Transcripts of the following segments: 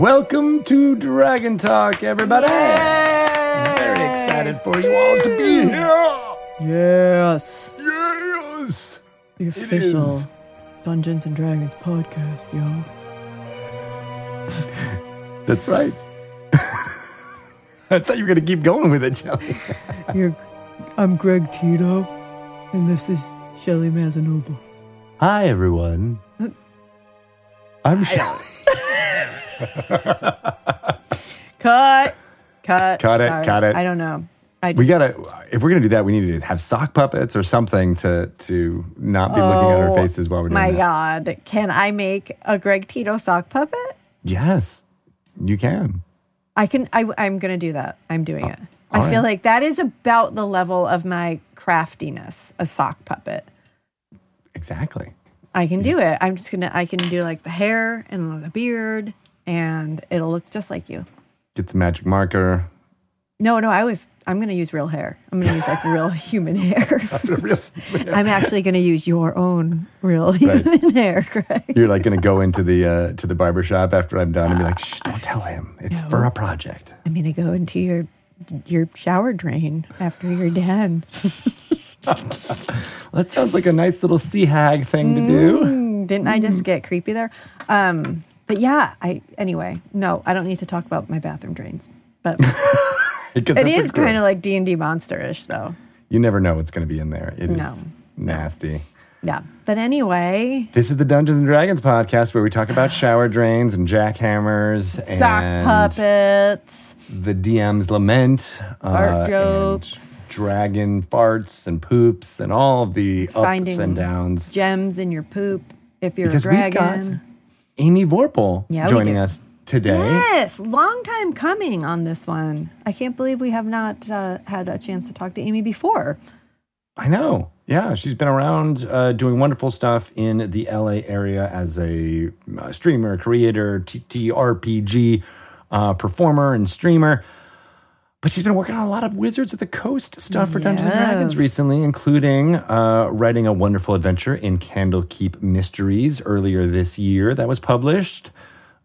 Welcome to Dragon Talk, everybody. Very excited for you all to be here. Yes. Yes. The official Dungeons and Dragons podcast, yo. That's right. I thought you were going to keep going with it, Shelly. Here, I'm Greg Tito, and this is Shelly Mazzanoble. Hi, everyone. I'm Shelly. Cut. Cut. Cut it, Sorry. cut it. I don't know. I We gotta. If we're gonna do that, we need to have sock puppets or something to to not be looking at our Oh, faces while we're doing My that. God. Can I make a Greg Tito sock puppet? Yes, you can. I can. I, I'm going to do that. I'm doing oh, it. I Oh, all feel like that is about the level of my craftiness, a sock puppet. Exactly. I can do it. I'm just gonna. I can do like the hair and the beard, and it'll look just like you. Get the magic marker. No, no. I was. I'm gonna use real hair. I'm gonna use like real human hair. I'm actually gonna use your own real human hair, Greg. You're like gonna go into the uh, to the barber shop after I'm done and be like, "Shh, don't tell him. It's for a project." I'm gonna go into your your shower drain after you're done. Well, that sounds like a nice little sea hag thing to do. Mm, Didn't I just get creepy there? Um, but yeah. I anyway. No, I don't need to talk about my bathroom drains. But it is kind of like D and D monsterish, though. you never know what's gonna be in there. It is No. nasty. Yeah. But anyway, This is the Dungeons and Dragons podcast where we talk about shower drains and jackhammers and sock and puppets. the DM's lament, uh, Fart and jokes. dragon farts and poops, and all of the ups Finding and downs. gems in your poop if you're Because a dragon. Amy Vorpahl Yeah, joining us today. Yes, long time coming on this one. I can't believe we have not uh, had a chance to talk to Amy before. I know. Yeah, she's been around uh, doing wonderful stuff in the LA area as a uh, streamer, creator, TTRPG uh, performer, and streamer. But she's been working on a lot of Wizards of the Coast stuff for Dungeons and Dragons recently, including uh, writing a wonderful adventure in Candlekeep Mysteries earlier this year that was published.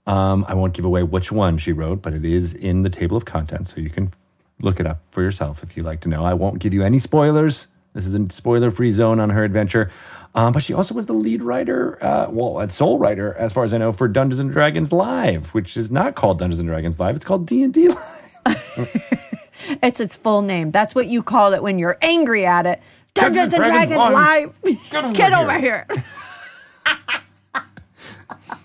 Um, I won't give away which one she wrote, but it is in the table of contents, so you can look it up for yourself if you'd like to know. I won't give you any spoilers. This is a spoiler free zone on her adventure. Um, but she also was the lead writer, uh, well, a sole writer, as far as I know, for Dungeons and Dragons Live, which is not called Dungeons and Dragons Live. It's called D and D Live. It's its full name. That's what you call it when you're angry at it. Dungeons, and Dragons, Live. Live. Get over Get here. over here.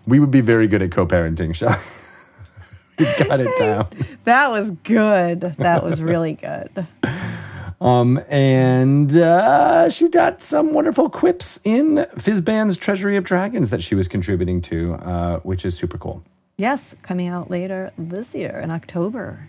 We would be very good at co-parenting, Sean. we got it down. That was good. That was really good. Um, and uh, she got some wonderful quips in Fizban's Treasury of Dragons that she was contributing to, uh, which is super cool. Yes, coming out later this year in October.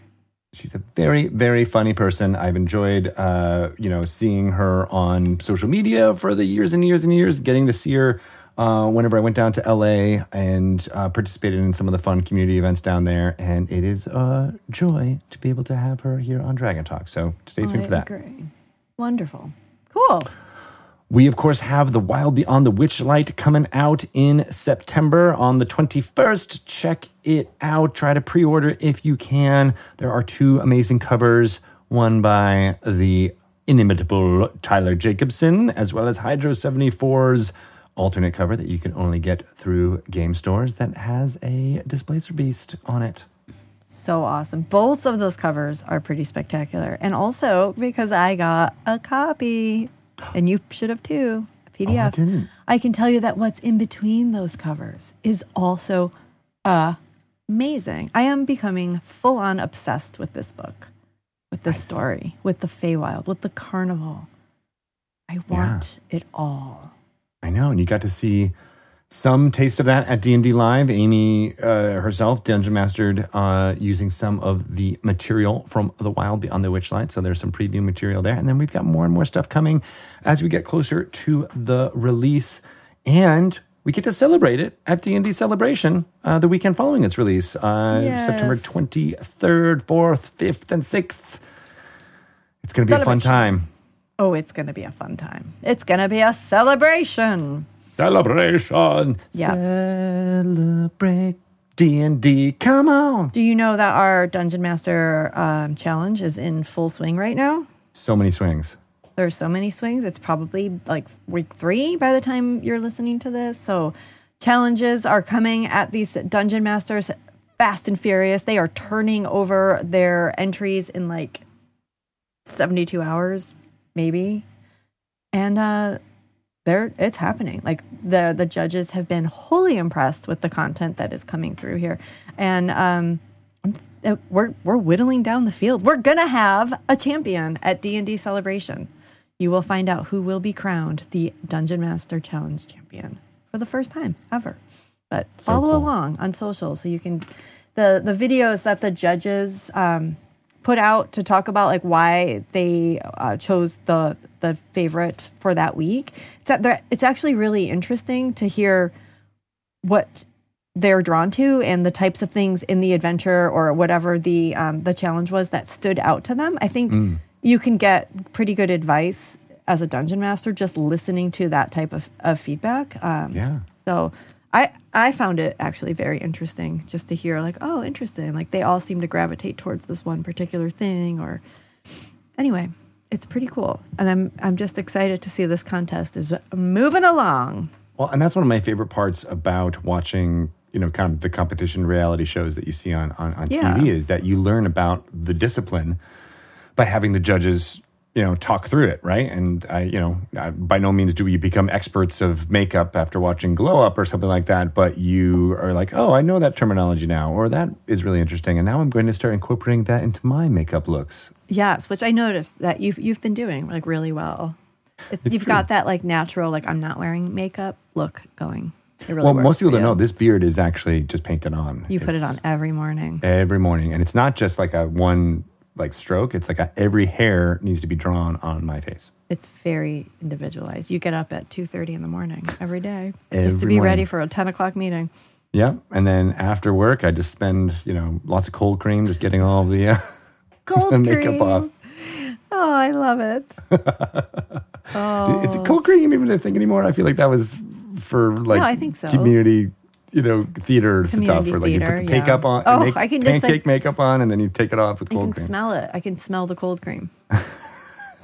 She's a very, very funny person. I've enjoyed, uh, you know, seeing her on social media for the years and years and years. Getting to see her uh, whenever I went down to LA and uh, participated in some of the fun community events down there, and it is a joy to be able to have her here on Dragon Talk. So stay tuned I for that. agree. Wonderful. Cool. We, of course, have The Wild Beyond the Witchlight coming out in September on the 21st. Check it out. Try to pre order if you can. There are two amazing covers one by the inimitable Tyler Jacobson, as well as Hydro 74's alternate cover that you can only get through game stores that has a Displacer Beast on it. So awesome. Both of those covers are pretty spectacular. And also because I got a copy, and you should have too, a oh, PDF. didn't. I can tell you that what's in between those covers is also amazing. I am becoming full on obsessed with this book, with this story, with the Feywild, with the carnival. I want it all. I know, and you got to see some taste of that at D&D Live. Amy uh, herself dungeon mastered uh, using some of the material from The Wild Beyond the Witchlight. So there's some preview material there. And then we've got more and more stuff coming as we get closer to the release. And we get to celebrate it at D&D Celebration uh, the weekend following its release. Uh, Yes. September 23rd, 4th, 5th, and 6th. It's going to be a fun time. Oh, it's going to be a fun time. It's going to be a celebration. Celebration. Yeah. Celebrate. D and D, come on! Do you know that our Dungeon Master um, challenge is in full swing right now? So many swings. There's so many swings. It's probably like week three by the time you're listening to this. So challenges are coming at these Dungeon Masters fast and furious. They are turning over their entries in like 72 hours, maybe. And uh there it's happening. Like the the judges have been wholly impressed with the content that is coming through here. And um I'm uh, we're we're whittling down the field. We're gonna have a champion at D and D celebration. You will find out who will be crowned the Dungeon Master Challenge champion for the first time ever. But follow cool. along on social so you can the the videos that the judges um, put out to talk about like why they uh, chose the the favorite for that week. It's that it's actually really interesting to hear what they're drawn to and the types of things in the adventure or whatever the um, the challenge was that stood out to them. I think you can get pretty good advice as a dungeon master just listening to that type of, of feedback. Um, Yeah. So I I found it actually very interesting just to hear like oh interesting like they all seem to gravitate towards this one particular thing or anyway it's pretty cool and I'm I'm just excited to see this contest is moving along. Well, and that's one of my favorite parts about watching, you know, kind of the competition reality shows that you see on on, on Yeah. TV is that you learn about the discipline by having the judges, you know, talk through it, right? And I, you know, I, by no means do we become experts of makeup after watching Glow Up or something like that, but you are like, oh, I know that terminology now, or that is really interesting, and now I'm going to start incorporating that into my makeup looks. Yes, which I noticed that you've you've been doing like really well. It's, It's you've true. got that like natural like I'm not wearing makeup look going. Really well, most people don't know this beard is actually just painted on. You put it on every morning. every morning and it's not just like a one like stroke it's like a, every hair needs to be drawn on my face It's very individualized. You get up at two thirty in the morning every day just to be morning. ready for a ten o'clock meeting. yeah and then after work i just spend you know lots of cold cream just getting all the uh, Cold the makeup cream. off Oh, I love it. oh, is it cold cream even a thing anymore i feel like that was for like no, I think so. community you know theater stuff Community where like you put the yeah. makeup on Oh, make I can just, pancake like- makeup on and then you take it off with I cold I can cream smell it. I can smell the cold cream.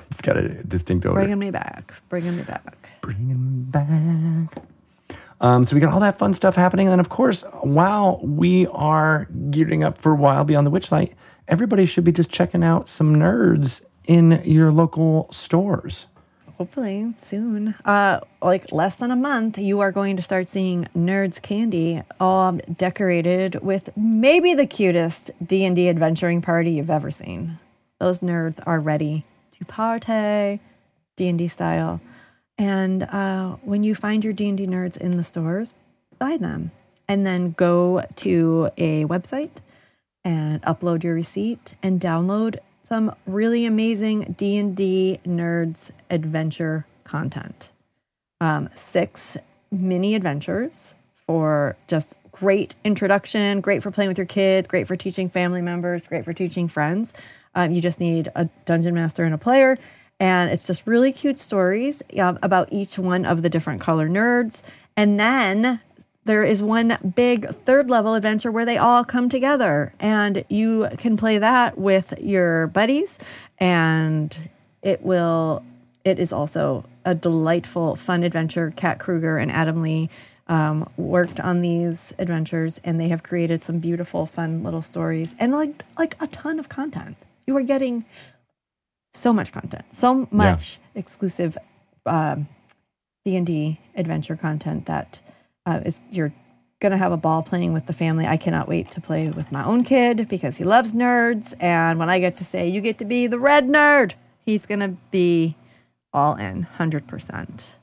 it's got a distinct odor Bringing me back. Bringing me back. bringing back. Um, so we got all that fun stuff happening, and then of course, while we are gearing up for Wild Beyond the Witchlight, everybody should be just checking out some nerds in your local stores. Hopefully soon. Uh, like less than a month, you are going to start seeing Nerds Candy, all decorated with maybe the cutest D and D adventuring party you've ever seen. Those nerds are ready to party, D and D style. And uh, when you find your D and D nerds in the stores, buy them, and then go to a website and upload your receipt and download some really amazing D&D nerds adventure content. Um, six mini adventures for just great introduction, great for playing with your kids, great for teaching family members, great for teaching friends. Um, you just need a dungeon master and a player. And it's just really cute stories about each one of the different color nerds. And then there is one big third level adventure where they all come together and you can play that with your buddies and it will it is also a delightful fun adventure. Kat kruger and adam lee um, worked on these adventures and they have created some beautiful fun little stories and like like a ton of content. You are getting so much content so much exclusive um, d&d adventure content that uh, is you're gonna have a ball playing with the family. I cannot wait to play with my own kid because he loves nerds, and when I get to say you get to be the red nerd, he's gonna be all in, hundred percent.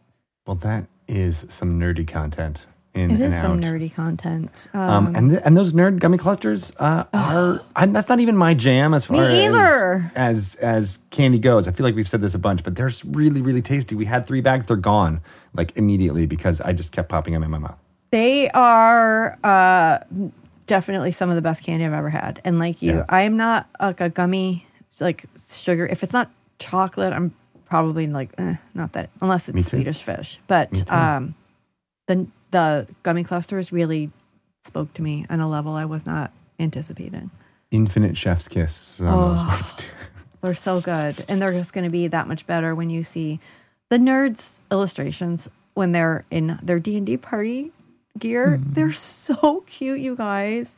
Well, that is some nerdy content in It is some nerdy content. Um, Um, and th- and those nerd gummy clusters uh, are I'm, that's not even my jam as far Me as, either. as as candy goes. I feel like we've said this a bunch, but they're really really tasty. We had three bags, they're gone like immediately because I just kept popping them in my mouth. They are uh, definitely some of the best candy I've ever had. And like you, Yeah. I am not like a gummy like sugar. If it's not chocolate, I'm probably like eh, not that unless it's. Swedish fish. But um, the the gummy clusters really spoke to me on a level I was not anticipating. Infinite chef's kiss on those Oh. ones, too. They're so good, and they're just going to be that much better when you see the nerds illustrations when they're in their D and D party gear. Mm-hmm. They're so cute, you guys.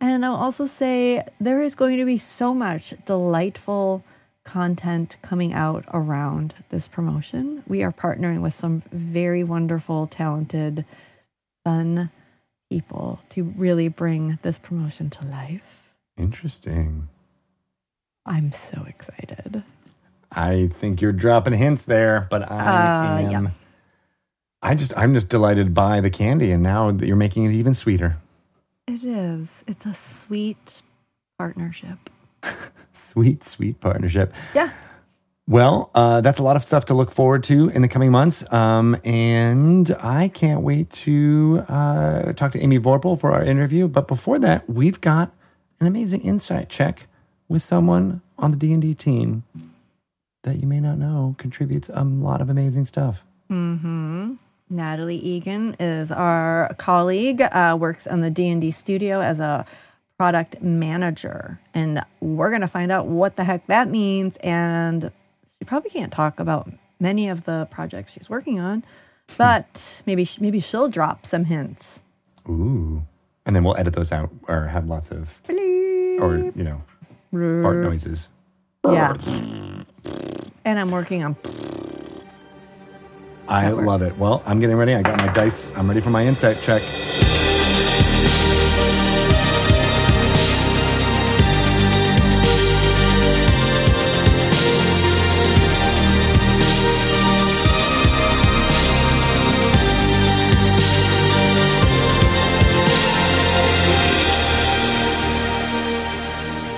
And I'll also say there is going to be so much delightful content coming out around this promotion. We are partnering with some very wonderful, talented, fun people to really bring this promotion to life. Interesting. I'm so excited. I think you're dropping hints there, but I Uh, am. yeah. I just, I'm just delighted by the candy, and now that you're making it even sweeter. It is. It's a sweet partnership. Sweet, sweet partnership. Yeah. Well, uh, that's a lot of stuff to look forward to in the coming months. Um, and I can't wait to uh, talk to Amy Vorpahl for our interview. But before that, we've got an amazing insight check with someone on the D&D team that you may not know contributes a lot of amazing stuff. Natalie Egan is our colleague, uh, works on the D&D studio as a product manager. And we're going to find out what the heck that means. And she probably can't talk about many of the projects she's working on, but maybe, maybe she'll drop some hints. Ooh. And then we'll edit those out or have lots of, or, you know, fart noises. Yeah. And I'm working on I love it. Well, I'm getting ready. I got my dice. I'm ready for my insight check.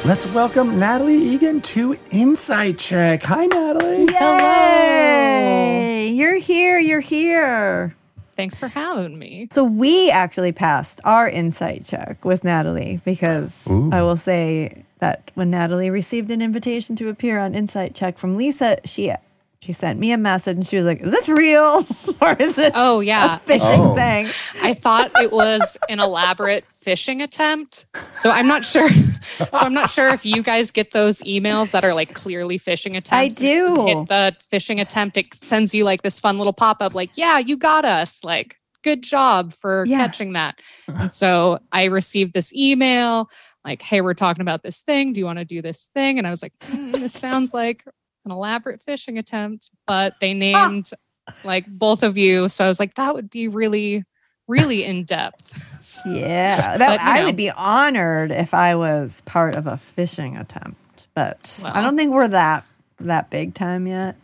Let's welcome Natalie Egan to Insight Check. Hi, Natalie. Yay! You're here. You're here. Thanks for having me. So we actually passed our insight check with Natalie because Ooh. I will say that when Natalie received an invitation to appear on Insight Check from Lisa, she she sent me a message and she was like, "Is this real or is this Oh a yeah, phishing Oh. thing?" I thought it was an elaborate phishing attempt. So I'm not sure. So I'm not sure if you guys get those emails that are like clearly phishing attempts. I do. Hit the phishing attempt. It sends you like this fun little pop up, like, "Yeah, you got us." Like, good job for Yeah. catching that. And so I received this email, like, "Hey, we're talking about this thing. Do you want to do this thing?" And I was like, "Hmm, "This sounds like an elaborate phishing attempt." But they named like both of you, so I was like, "That would be really." Really in depth. Yeah, that, But, I know. would be honored if I was part of a phishing attempt, but I don't think we're that that big time yet.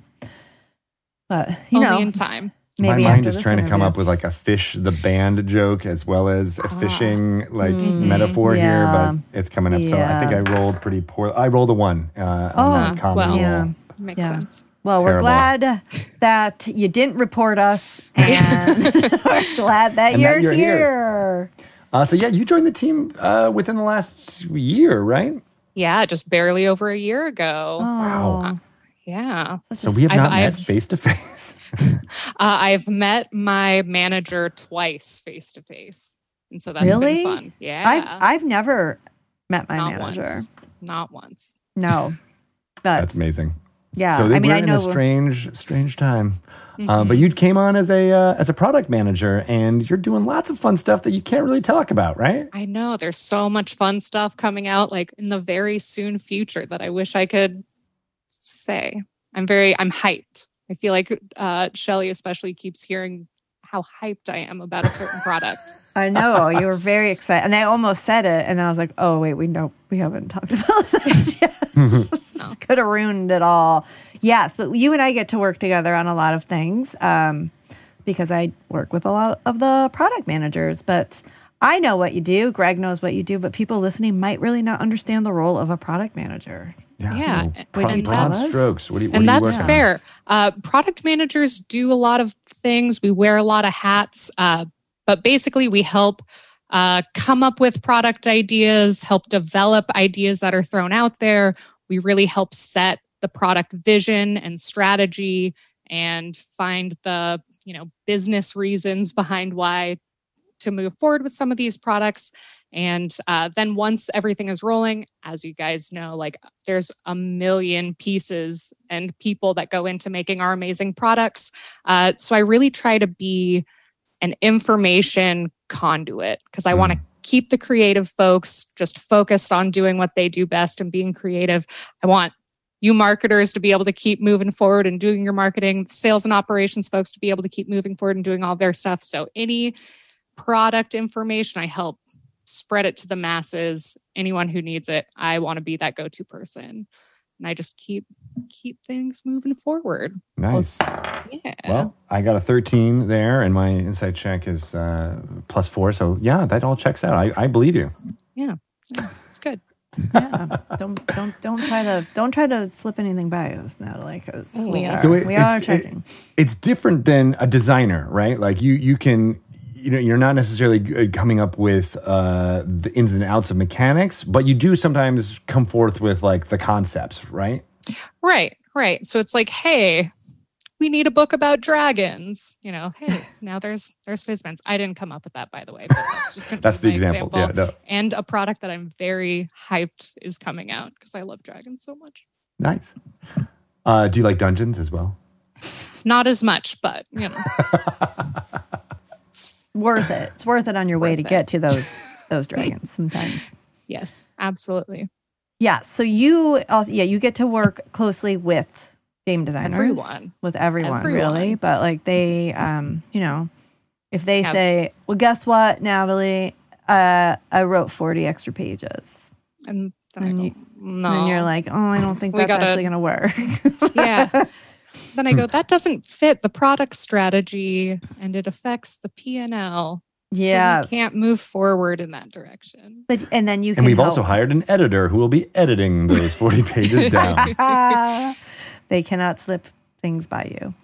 But you Only know, in time. maybe My mind after is this trying to come up with like a Phish the band joke as well as a fishing like Mhm. metaphor here, but it's coming up. So I think I rolled pretty poor. I rolled a one uh, on Oh, the comedy well. Yeah. Roll. Makes Yeah. sense. Well, we're Terrible. glad that you didn't report us, and we're glad that And you're, that you're here. here. Uh, so yeah, you joined the team uh, within the last year, right? Yeah, just barely over a year ago. Wow. Yeah. So a we have I've- not met face to face. Uh, I've met my manager twice face to face. And so that's Really? been fun. Yeah. I've I've never met my Not manager. once. Not once. No, but That's amazing. Yeah, so they I mean, we're I in know a strange, strange time. Uh, Mhm. but you came on as a uh, as a product manager, and you're doing lots of fun stuff that you can't really talk about, right? I know there's so much fun stuff coming out like in the very soon future that I wish I could say. I'm very I'm hyped. I feel like uh Shelly especially keeps hearing how hyped I am about a certain product. I know you were very excited, and I almost said it, and then I was like, "Oh wait, we know we haven't talked about that yet. Could have ruined it all." Yes, but you and I get to work together on a lot of things um, because I work with a lot of the product managers. But I know what you do. Greg knows what you do, but people listening might really not understand the role of a product manager. Yeah, so and broad, you broad tell us? strokes. What do you? What and do you that's work on? fair. Uh, product managers do a lot of things. We wear a lot of hats, uh, but basically, we help uh, come up with product ideas, help develop ideas that are thrown out there. We really help set the product vision and strategy, and find the you know business reasons behind why to move forward with some of these products. And uh, then once everything is rolling, as you guys know, like there's a million pieces and people that go into making our amazing products. Uh, so I really try to be an information conduit because I want to hmm. keep the creative folks just focused on doing what they do best and being creative. I want you marketers to be able to keep moving forward and doing your marketing, sales and operations folks to be able to keep moving forward and doing all their stuff. So any product information I help spread it to the masses anyone who needs it i want to be that go-to person and i just keep keep things moving forward Nice. yeah Well, I got a 13 there, and my insight check is uh, plus four. So, yeah, that all checks out. I, I believe you. yeah it's good yeah. Don't don't don't try to don't try to slip anything by us, Natalie, because we are So it- we are it's- checking. It's different than a designer, right? Like you, you can, you know, you're not necessarily g- coming up with uh, the ins and outs of mechanics, but you do sometimes come forth with like the concepts, right? Right right so it's like hey we need a book about dragons you know hey now there's there's Fizban's i didn't come up with that by the way but that's just That's be the my example. Yeah, no. and a product that i'm very hyped is coming out because i love dragons so much Nice. Uh, do you like dungeons as well? not as much but you know Worth it. It's worth it on your way to it. get to those those dragons sometimes. yes absolutely Yeah. So you also yeah, you get to work closely with game designers. Everyone. With everyone, Everyone. really. But like they um, you know, if they say, Well guess what, Natalie? Uh I wrote forty extra pages. and then And I go, no. And you're like, Oh, I don't think that's gotta- actually gonna work. yeah. Then I Hmm. go, that doesn't fit the product strategy, and it affects the P and L. Yeah. so can't move forward in that direction. But and then you can And we've help. also hired an editor who will be editing those 40 pages down. they cannot slip things by you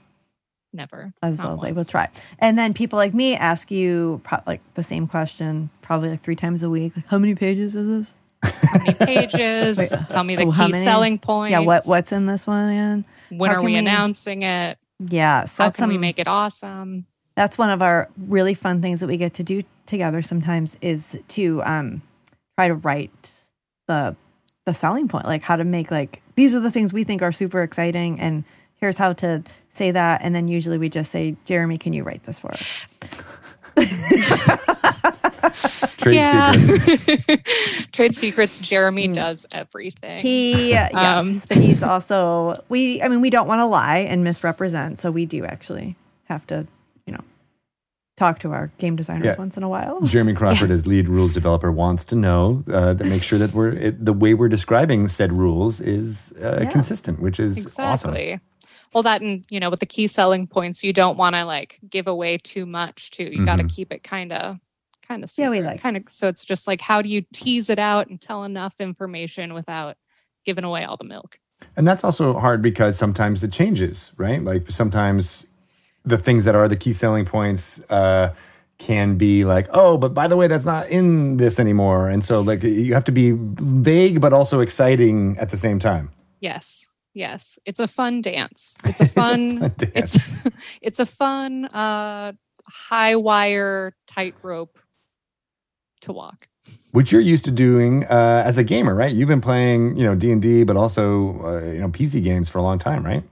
Never. as well as they will try. And then people like me ask you pro- like the same question probably like three times a week. Like, how many pages is this? How many pages? Wait, Tell me the how key selling points. Yeah, what what's in this one again? When how are we we- announcing it? Yes, How that's can we make it awesome? That's one of our really fun things that we get to do together sometimes is to um try to write the the selling point like how to make like these are the things we think are super exciting and here's how to say that and then usually we just say jeremy can you write this for us Trade yeah. secrets. Trade secrets. Jeremy does everything. He yes Um. but he's also we i mean we don't want to lie and misrepresent so we do actually have to you know talk to our game designers Yeah. once in a while Jeremy Crawford, as lead rules developer, wants to know uh, that make sure that we're it, the way we're describing said rules is uh, Yeah. consistent, which is awesome. Well, that and you know, with the key selling points, you don't want to like give away too much too. You got to keep it kind of, kind of Yeah, we like- kind of. So it's just like, how do you tease it out and tell enough information without giving away all the milk? And that's also hard because sometimes it changes, right? Like sometimes the things that are the key selling points uh, can be like, oh, but by the way, that's not in this anymore. And so, like, you have to be vague but also exciting at the same time. Yes, yes, it's a fun dance. It's a fun. fun dance. It's it's a fun uh, high wire tightrope to walk. Which you're used to doing uh, as a gamer, right? You've been playing, you know, D and D, but also, uh, you know, PC games for a long time, right?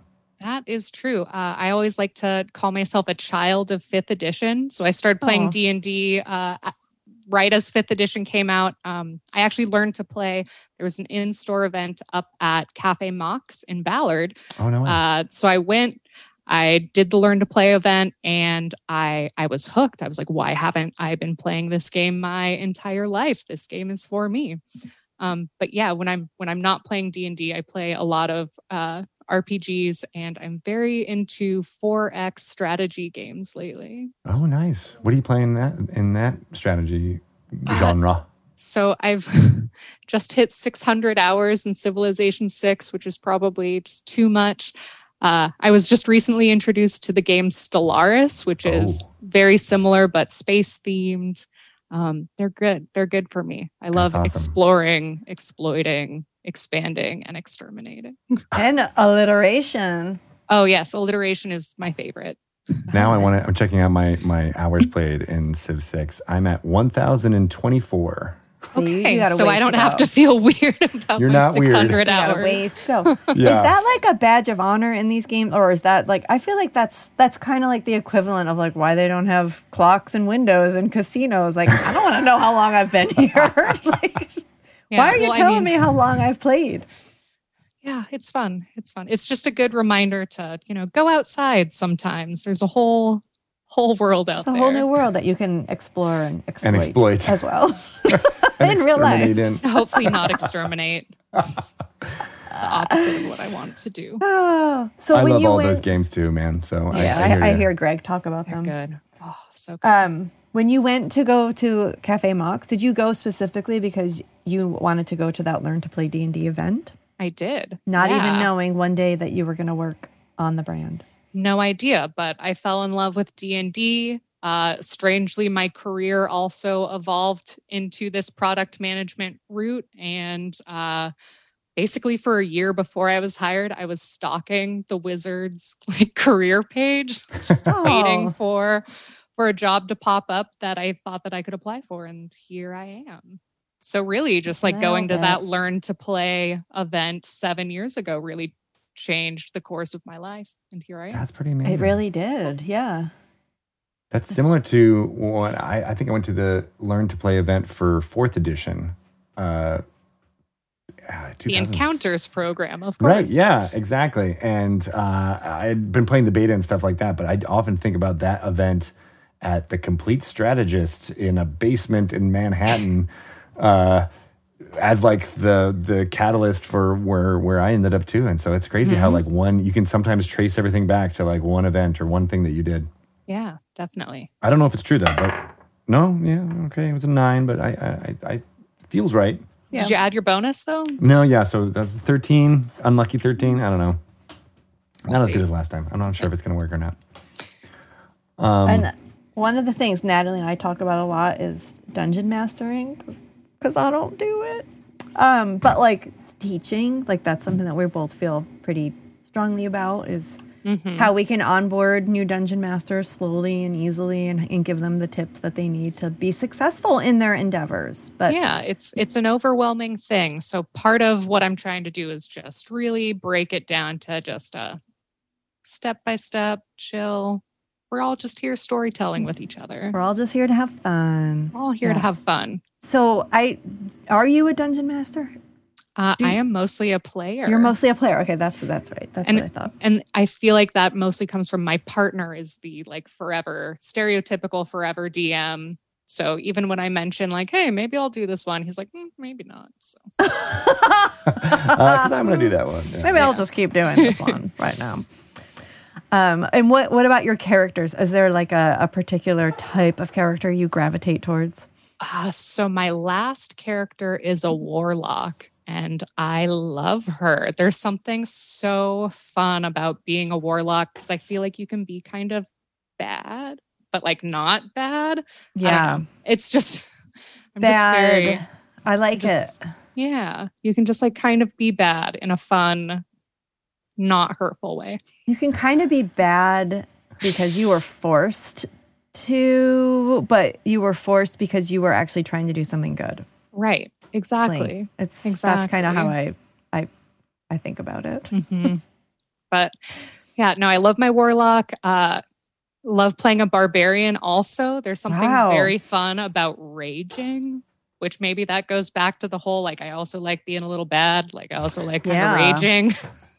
Is true. Uh, I always like to call myself a child of fifth edition. So I started playing D and D uh, right as fifth edition came out. Um, I actually learned to play. There was an in-store event up at Cafe Mox in Ballard. Oh no! Uh, so I went. I did the learn to play event, and I I was hooked. I was like, why haven't I been playing this game my entire life? This game is for me. Um, but yeah, when I'm when I'm not playing D and D, I play a lot of uh, RPGs, and I'm very into 4X strategy games lately. oh, nice. What are you playing that in that strategy Uh, genre? So I've just hit 600 hours in Civilization 6, which is probably just too much. Uh, I was just recently introduced to the game Stellaris, which is Oh. very similar but space themed. Um, they're good. They're good for me. I love awesome. exploring, exploiting, expanding, and exterminating. and alliteration Oh yes, alliteration is my favorite. Now I want to. I'm checking out my my hours played in Civ Six. I'm at 1,024. See, Okay, got so I don't have to feel weird about You're my not 600 You got a hours. ways to go. Yeah. Is that like a badge of honor in these games, or is that like I feel like that's that's kind of like the equivalent of like why they don't have clocks and windows in casinos? Like I don't want to know how long I've been here. like, Yeah, why are you well, I telling mean- me how long I've played? Yeah, it's fun. It's fun. It's just a good reminder to, you know, go outside sometimes. There's a whole whole world out there. It's a there. whole new world that you can explore and exploit, exploit. as well. And in real life. in. Hopefully not exterminate. The opposite of what I want to do. Oh, so I when love you all went, those games too, man. So yeah, I, I hear, I, I hear Greg talk about They're them. good. Oh, so good. Um, when you went to go to Cafe Mox, did you go specifically because you wanted to go to that Learn to Play D and D event, I did. not even knowing one day that you were going to work on the brand? no idea but i fell in love with d&d uh, strangely my career also evolved into this product management route and uh, basically for a year before i was hired i was stalking the wizards like career page just Oh. waiting for for a job to pop up that i thought that i could apply for and here i am so really just like going to Nailed that learn to play event seven years ago really changed the course of my life and here i am That's pretty amazing. It really did. Yeah. That's similar to what I, I think I went to the Learn to Play event for fourth edition. Uh, uh, the encounters program of course Right. Yeah. Exactly. And uh, I had been playing the beta and stuff like that, but I often think about that event at the Complete Strategist in a basement in Manhattan uh, as like the the catalyst for where where I ended up too. And so it's crazy how like one you can sometimes trace everything back to like one event or one thing that you did. yeah definitely I don't know if it's true though, but no, yeah, okay, it was a nine, but I, I, I, I feels right. Yeah. did you add your bonus though No, yeah, so that's thirteen, unlucky thirteen. I don't know, not We'll as see. good as last time. I'm not sure if it's gonna work or not. Um, and one of the things Natalie and I talk about a lot is dungeon mastering because I don't do it. Um, but like teaching, like that's something that we both feel pretty strongly about is Mhm. how we can onboard new dungeon masters slowly and easily and, and give them the tips that they need to be successful in their endeavors. But yeah it's it's an overwhelming thing so part of what i'm trying to do is just really break it down to just a step by step chill we're all just here storytelling with each other we're all just here to have fun. we're all here to have fun So I are you a dungeon master? uh, Do i am mostly a player You're mostly a player. Okay, that's that's right. That's And- what I thought. and i feel like that mostly comes from my partner is the like forever stereotypical forever dm so even when i mention like hey maybe i'll do this one he's like "Mm, maybe not so because I'm gonna do that one. yeah. Maybe I'll just keep doing this one right now. Um, and what what about your characters? Is there like a, a particular type of character you gravitate towards? Uh, so my last character is a warlock, and I love her. There's something so fun about being a warlock because I feel like you can be kind of bad, but like not bad. Yeah, it's just I'm bad. just very I like just- it. yeah. You can just like kind of be bad in a fun, not hurtful way. You can kind of be bad because you were forced to, but you were forced because you were actually trying to do something good. Right. Like, Exactly. it's that's kind of how I I I think about it. Mhm. but yeah, no, I love my warlock. Uh, love playing a barbarian. Also, there's something Wow. very fun about raging, which maybe that goes back to the whole like I also like being a little bad. Like I also like kind Yeah. of raging.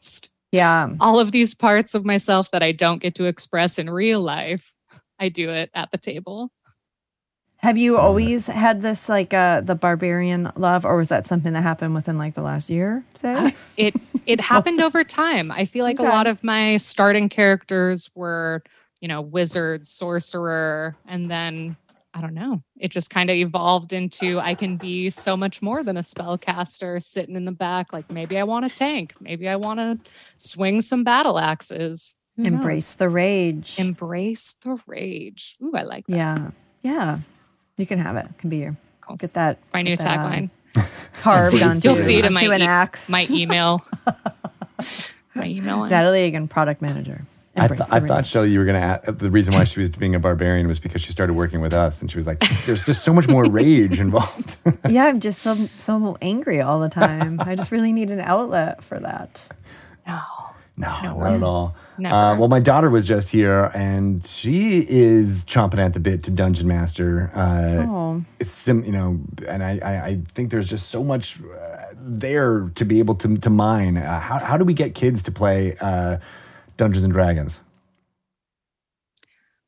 Just Yeah. all of these parts of myself that I don't get to express in real life. I do it at the table. Have you always had this like uh the barbarian love, or was that something that happened within like the last year? Say, it it happened over time. I feel like Okay. a lot of my starting characters were, you know, wizard, sorcerer, and then I don't know. It just kind of evolved into I can be so much more than a spellcaster sitting in the back. Like maybe I want a tank. Maybe I want to swing some battle axes. Who knows? embrace the rage. embrace the rage. Ooh, I like that. yeah, yeah. You can have it. it can be your Cool. get that My new get that, um, tagline. carved You'll see it in my e- My email. my email. Natalie Egan, product manager. I, th- I thought rage. Shelly, you were going to. The reason why she was being a barbarian was because she started working with us, and she was like, "There's just so much more rage involved." yeah, I'm just so so angry all the time. I just really need an outlet for that. No. No, No, not at all. never. Uh, well, my daughter was just here, and she is chomping at the bit to Dungeon Master. Uh, Oh, It's sim, you know, and I, I, I think there's just so much uh, there to be able to to mine. Uh, how how do we get kids to play uh, Dungeons and Dragons?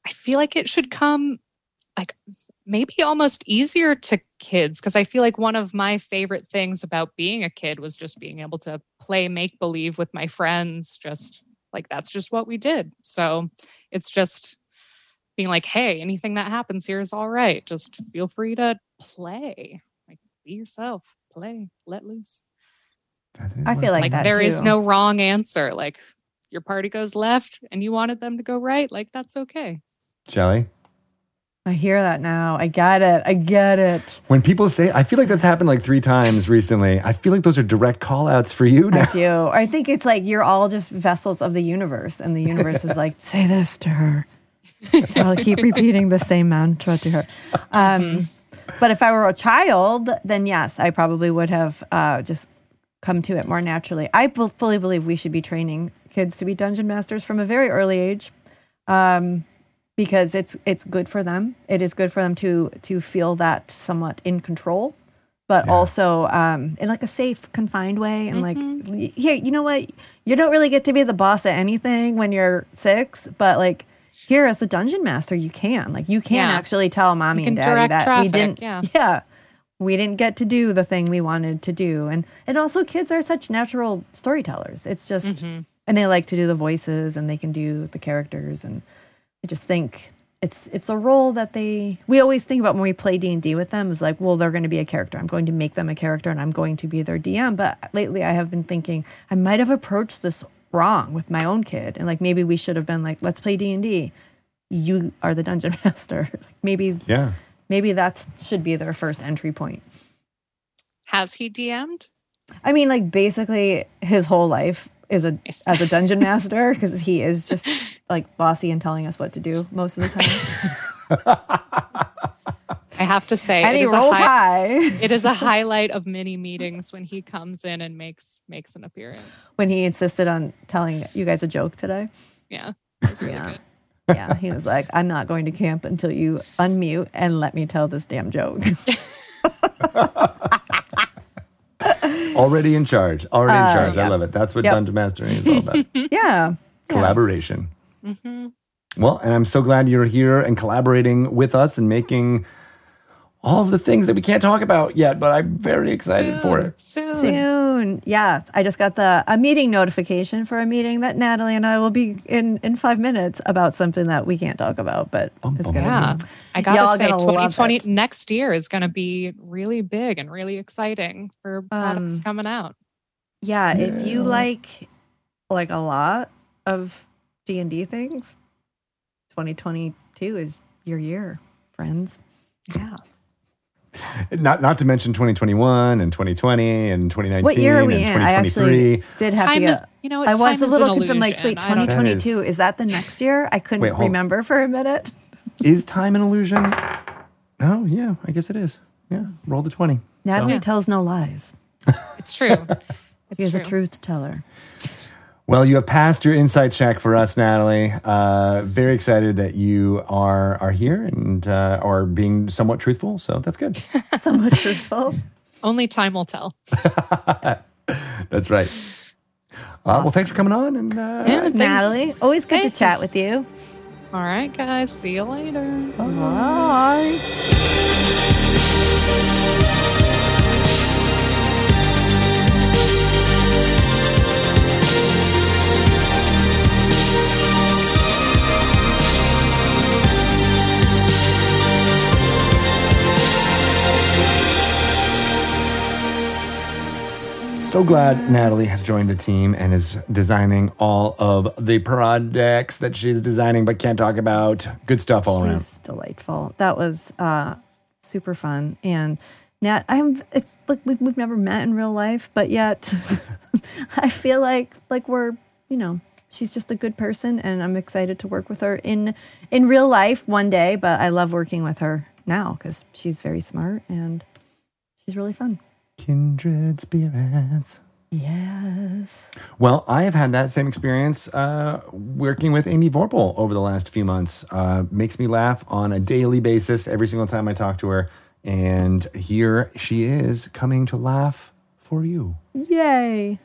I feel like it should come like maybe almost easier to kids because I feel like one of my favorite things about being a kid was just being able to play make believe with my friends. Just like that's just what we did. So it's just being like, hey, anything that happens here is all right. Just feel free to play. Like be yourself, play, let loose. I feel like Like that there is too. no wrong answer. Like your party goes left and you wanted them to go right, like that's okay. Shelly. I hear that now. I get it. I get it. When people say, I feel like that's happened like three times recently. I feel like those are direct call outs for you I now. do. I think it's like you're all just vessels of the universe, and the universe is like, say this to her. So I'll keep repeating the same mantra to her. Um, But if I were a child, then yes, I probably would have uh, just come to it more naturally. I b- fully believe we should be training kids to be dungeon masters from a very early age. Um, because it's it's good for them. It is good for them to to feel that somewhat in control, but Yeah. also um, in like a safe, confined way. And like, y- here, you know what? You don't really get to be the boss at anything when you're six, but like here as the dungeon master, you can. Like, you can Yeah. actually tell mommy and daddy direct that we didn't. yeah. yeah, we didn't get to do the thing we wanted to do, and and also kids are such natural storytellers. It's just Mm-hmm. And they like to do the voices and they can do the characters. And I just think it's it's a role that they we always think about when we play D&D with them is like well they're going to be a character. I'm going to make them a character and I'm going to be their DM but lately I have been thinking I might have approached this wrong with my own kid. And like maybe we should have been like let's play D&D you are the dungeon master. Maybe Yeah. maybe that should be their first entry point. Has he DM'd? I mean like basically his whole life is a Yes. as a dungeon master because he is just like bossy and telling us what to do most of the time I have to say, and it he is, a rolls hi- high it is a highlight of many meetings when he comes in and makes makes an appearance. when he insisted on telling you guys a joke today. Yeah, really Yeah. good. Yeah, he was like, "I'm not going to camp until you unmute and let me tell this damn joke." Already in charge. Already in Uh, charge. I love it. That's what Yep. Dungeon Mastering is all about. yeah, yeah. Collaboration. hmm Well, and I'm so glad you're here and collaborating with us and making all of the things that we can't talk about yet, but I'm very excited for it. Soon. Soon, yes. I just got the a meeting notification for a meeting that Natalie and I will be in in five minutes about something that we can't talk about, but Bum, it's gonna Yeah, be I gotta Y'all say, 2020 next year is going to be really big and really exciting for products Um, coming out. yeah. If you like like a lot of D and D things, 2022 is your year, friends. Yeah, Not not to mention 2021 and 2020 and 2019 What year are we and in? I actually did have time to is you know what, I was a little confused. I'm like, wait, illusion. I don't- 2022 That is that the next year? I couldn't Wait, remember for a minute. is time an illusion? Oh, yeah, I guess it is. Yeah, roll the 20. Natalie Yeah. tells no lies. It's true. She is It's a truth teller. Well, you have passed your insight check for us, Natalie. Uh, very excited that you are are here and uh, are being somewhat truthful. So that's good. Somewhat truthful. Only time will tell. That's right. Uh, well, thanks for coming on. And uh, Yeah, thanks. Natalie, always good Thanks. to chat with you. All right, guys. See you later. Bye. So glad Natalie has joined the team and is designing all of the products that she's designing but can't talk about. Good stuff all around. She's delightful. That was uh, super fun. And Nat, I'm. It's like we've, we've never met in real life, but yet I feel like like we're you know she's just a good person, and I'm excited to work with her in in real life one day. But I love working with her now because she's very smart and she's really fun. Kindred spirits. Yes. Well, I have had that same experience uh, working with Amy Vorpahl over the last few months. Uh, makes me laugh on a daily basis every single time I talk to her. And here she is coming to laugh for you. Yay.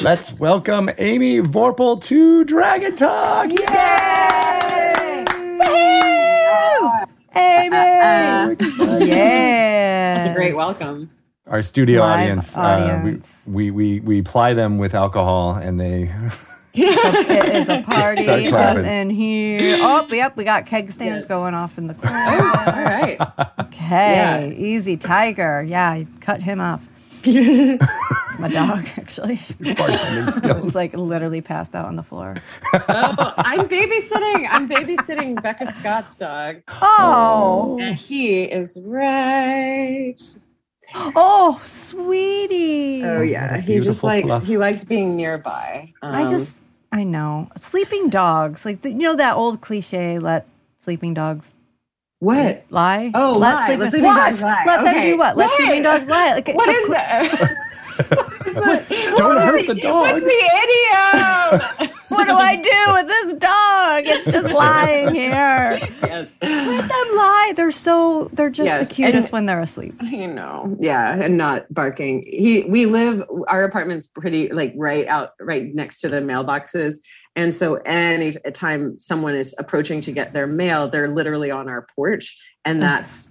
Let's welcome Amy Vorpahl to Dragon Talk. Yay! Woohoo! Amy! Uh, yeah. That's a great welcome. Our studio Live audience, audience. Uh, we, we, we, we ply them with alcohol and they. It is a party start clapping. in here. Oh, yep, we got keg stands going off in the corner. All right. Okay, easy, Tiger. Yeah, cut him off. It's my dog, actually. bartending It's like literally passed out on the floor. Oh, I'm babysitting. I'm babysitting Becca Scott's dog, Oh, and he is right. oh, sweetie. Oh yeah, he just likes fluff. he likes being nearby. I Um, just, I know. Sleeping dogs, like, the, you know, that old cliche, let sleeping dogs what? lie? Oh, let lie. Sleeping, Let sleeping dogs lie. Let them do what? Let Wait. sleeping dogs lie. Like, What of is cour- that? Don't hurt the dog. What's the idiom? What do I do with this dog? It's just lying here. yes. Let them lie. They're so, they're just Yes, the cutest and- when they're asleep. I know. Yeah, and not barking. He we live our apartment's pretty like right out right next to the mailboxes. And so any time someone is approaching to get their mail, they're literally on our porch. And that's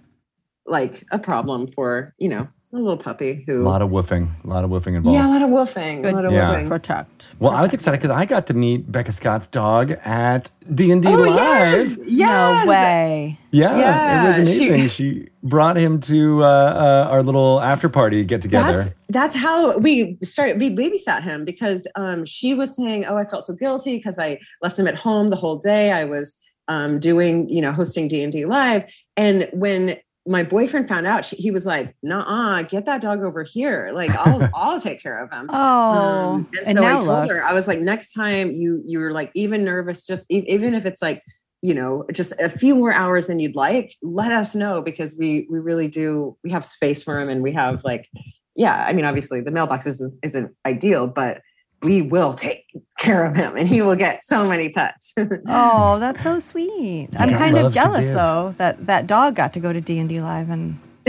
like a problem for, you know, a little puppy who A lot of woofing. A lot of woofing involved. Yeah, a lot of woofing. Good A lot of Yeah. woofing. Protect. Well, I was excited because I got to meet Becca Scott's dog at D and D Oh, Live. yes. yes. No way. Yeah, Yeah, it was she- amazing. She, brought him to uh, uh, our little after party get together. That's that's how we started. We babysat him because um, she was saying, "Oh, I felt so guilty because I left him at home the whole day. I was um, doing, you know, hosting D and D live." And when my boyfriend found out, she, he was like, "Nah, get that dog over here. Like, I'll I'll take care of him." Oh, Um, and, and so I told look. her, I was like, next time you you're like even nervous, just even if it's like you know just a few more hours than you'd like, let us know because we we really do we have space for him and we have like yeah, I mean obviously the mailbox isn't, isn't ideal, but we will take care of him and he will get so many pets. Oh, that's so sweet. I'm Yeah. kind of jealous though that that dog got to go to D and D live and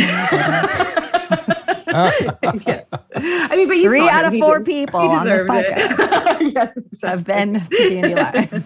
yes. I mean, but you Three out him. of four did- people on this deserved it. yes, exactly. have been to D and D live.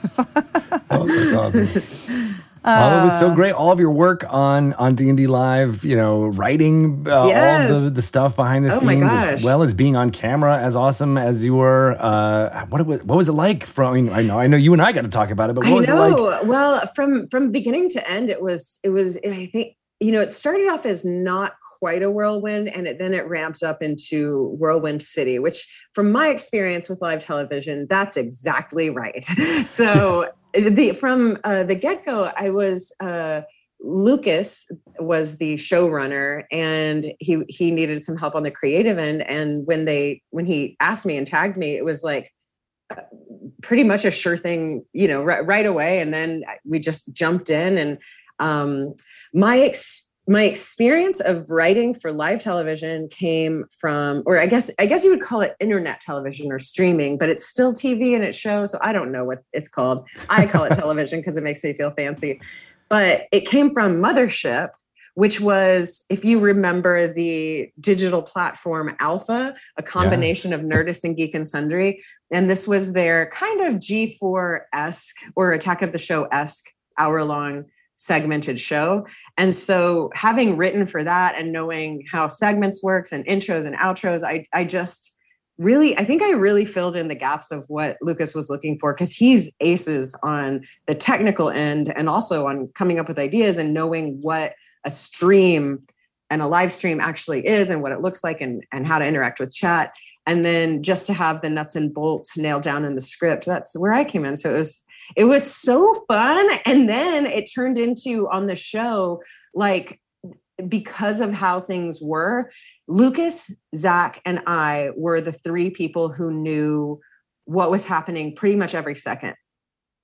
Oh, that's awesome. Oh, it was so great. All of your work on on D and D Live, you know, writing uh, all Yes. of the, the stuff behind the Oh scenes, as well as being on camera, as awesome as you were. Uh, what was what was it like? From I, mean, I know, I know, you and I got to talk about it, but what I was know. it like? Well, from from beginning to end, it was it was. I think you know it started off as not quite a whirlwind, and it, then it ramped up into whirlwind city. Which, from my experience with live television, that's exactly right. so the from uh, the get go, I was. Uh, Lucas was the showrunner and he he needed some help on the creative end and when they when he asked me and tagged me it was like pretty much a sure thing, you know, right, right away. And then we just jumped in. And um, my ex- my experience of writing for live television came from, or I guess I guess you would call it internet television or streaming, but it's still TV and it shows. So I don't know what it's called. I call it television because it makes me feel fancy. But it came from Mothership. Which was, if you remember the digital platform Alpha, a combination of Nerdist and Geek and Sundry, and this was their kind of G4 esque or Attack of the Show esque hour long segmented show. And so, having written for that and knowing how segments works and intros and outros, I, I just really, I think I really filled in the gaps of what Lucas was looking for because he's aces on the technical end and also on coming up with ideas and knowing what a stream and a live stream actually is and what it looks like and, and how to interact with chat and then just to have the nuts and bolts nailed down in the script that's where i came in so it was it was so fun and then it turned into on the show like because of how things were lucas zach and i were the three people who knew what was happening pretty much every second.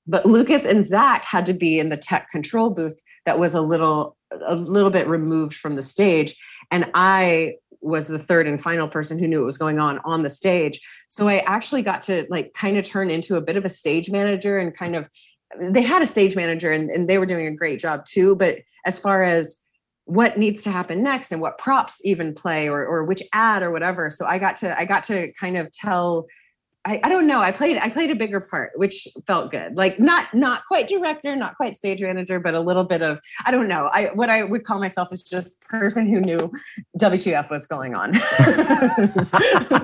But Lucas and Zach had to be in the tech control booth that was a little a little bit removed from the stage, and I was the third and final person who knew what was going on on the stage. So I actually got to like kind of turn into a bit of a stage manager and kind of they had a stage manager and, and they were doing a great job too. But as far as what needs to happen next and what props even play or or which ad or whatever. So I got to I got to kind of tell I, I don't know. I played I played a bigger part, which felt good. Like not not quite director, not quite stage manager, but a little bit of I don't know. I what I would call myself is just person who knew WTF was going on.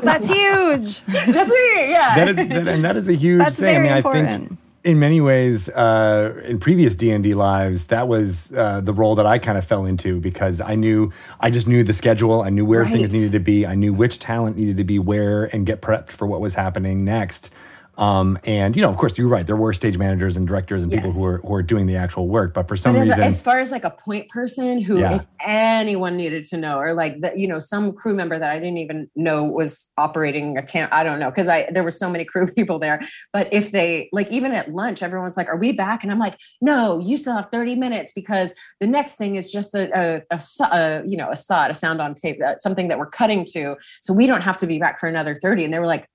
That's huge. That's me. Yeah. That is, that, and that is a huge That's thing. very I mean, important. I think in many ways, uh, in previous D and D lives, that was uh, the role that I kind of fell into because I knew I just knew the schedule. I knew where Right. things needed to be. I knew which talent needed to be where and get prepped for what was happening next. Um, and you know, of course, you're right. There were stage managers and directors and people who were who were doing the actual work, but for some But as, reason, as far as like a point person who Yeah. if anyone needed to know or like the, you know some crew member that i didn't even know was operating a camp i don't know because i there were so many crew people there. But if they like even at lunch everyone's like are we back? And i'm like no you still have 30 minutes because the next thing is just a, a, a, a you know a sod a sound on tape uh, something that we're cutting to. So we don't have to be back for another 30 and they were like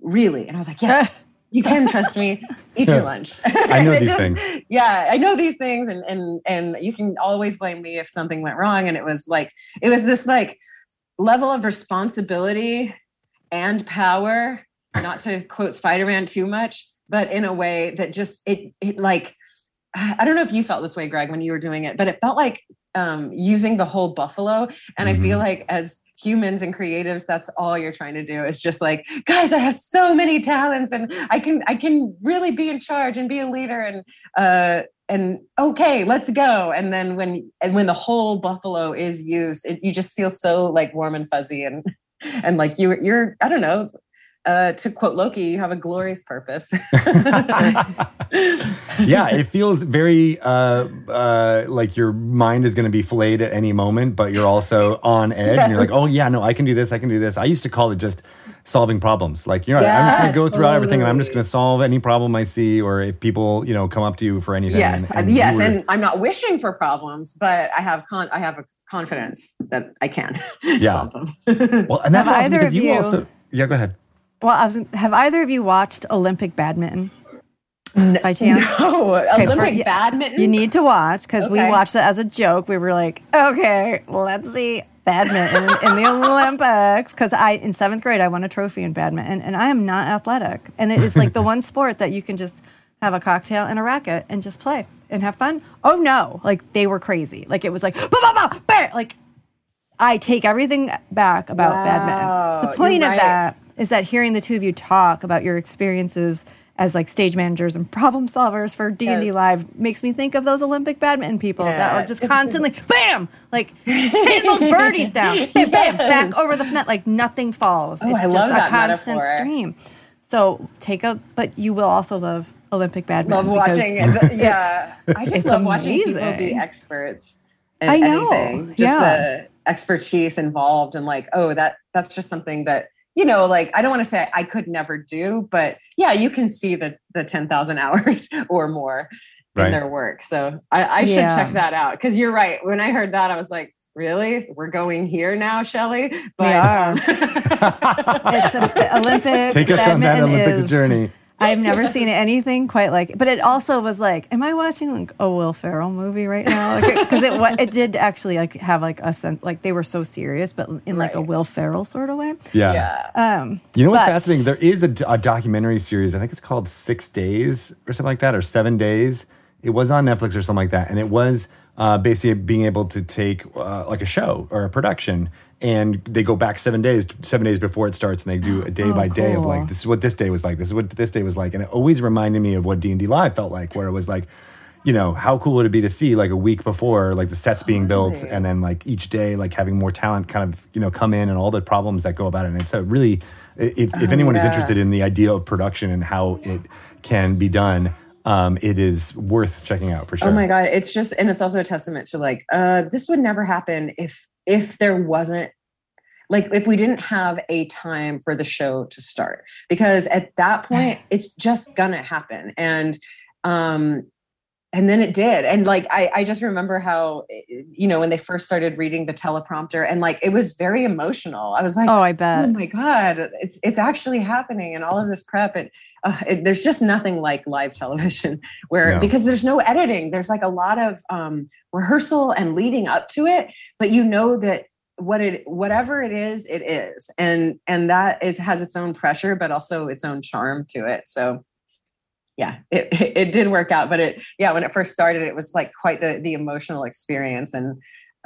really? And i was like yes you can trust me. Eat your lunch. I know these just- things. yeah i know these things and and and you can always blame me if something went wrong. And it was like it was this like level of responsibility and power not to quote spider-man too much but in a way that just it it like i don't know if you felt this way greg when you were doing it but it felt like um using the whole buffalo. And i feel like as humans and creatives that's all you're trying to do is just like guys i have so many talents and i can i can really be in charge and be a leader and uh and okay let's go. And then when and when the whole buffalo is used it, you just feel so like warm and fuzzy and and like you you're i don't know uh to quote loki you have a glorious purpose yeah, it feels very uh, uh, like your mind is going to be flayed at any moment, but you're also on edge, and you're like, "Oh yeah, no, I can do this. I can do this." I used to call it just solving problems. Like, you know, I'm just going to go through everything, and I'm just going to solve any problem I see, or if people, you know, come up to you for anything. yes and, and yes were- and i'm not wishing for problems but i have con i have a confidence that i can Yeah. solve them well, and that's Have awesome either because of you you- also. Yeah, go ahead. Well, I was, have either of you watched Olympic badminton by chance? no Okay, olympic yeah, badminton You need to watch because we watched it as a joke. We were like, okay, let's see badminton in the Olympics. Because I, in seventh grade, I won a trophy in badminton, and I am not athletic. And it is like the one sport that you can just have a cocktail and a racket and just play and have fun. Oh no, like they were crazy. Like it was like, bah, bah, bah, bah, like I take everything back about Wow, badminton. The point of that is that hearing the two of you talk about your experiences as like stage managers and problem solvers for D&D Live makes me think of those Olympic badminton people that are just constantly bam like hitting those birdies down bam, bam, back over the net like nothing falls. Oh, it's I just love a that constant metaphor. stream. So take a but you will also love Olympic badminton. love watching yeah i just love watching people be amazing. experts I know, anything just yeah. the expertise involved and like oh that that's just something that you know like i don't want to say i could never do but yeah you can see the the 10000 hours or more Right. in their work so i, I should Yeah. check that out because you're right when i heard that i was like really we're going here now shelly but are. um, It's a, Olympic Take us on that Olympic is- journey. I've never seen anything quite like it. But it also was like, am I watching like a Will Ferrell movie right now? Because it it did actually like have like a sense like they were so serious, but in like a Will Ferrell sort of way. Yeah. yeah Um, You know what's But- fascinating? There is a, a documentary series. I think it's called Six Days or something like that, or Seven Days. It was on Netflix or something like that, and it was uh, basically being able to take uh, like a show or a production, and they go back seven days, seven days before it starts, and they do a day by day of like this is what this day was like, this is what this day was like, and it always reminded me of what D and D Live felt like, where it was like. You know how cool would it be to see like a week before like the sets being built and then like each day like having more talent kind of you know come in and all the problems that go about it and so really if, if anyone is yeah. interested in the idea of production and how it can be done um, it is worth checking out for sure Oh my god, it's just and it's also a testament to like uh this would never happen if if there wasn't like if we didn't have a time for the show to start. Because at that point it's just gonna happen. And um and then it did. And like I, I just remember how you know when they first started reading the teleprompter and like it was very emotional. I was like Oh, I bet. Oh bet. my god it's it's actually happening and all of this prep it, uh, it there's just nothing like live television where No. because there's no editing. There's like a lot of um rehearsal and leading up to it but you know that what it whatever it is it is. And and that is has its own pressure but also its own charm to it. So yeah it it did work out but it yeah when it first started it was like quite the the emotional experience and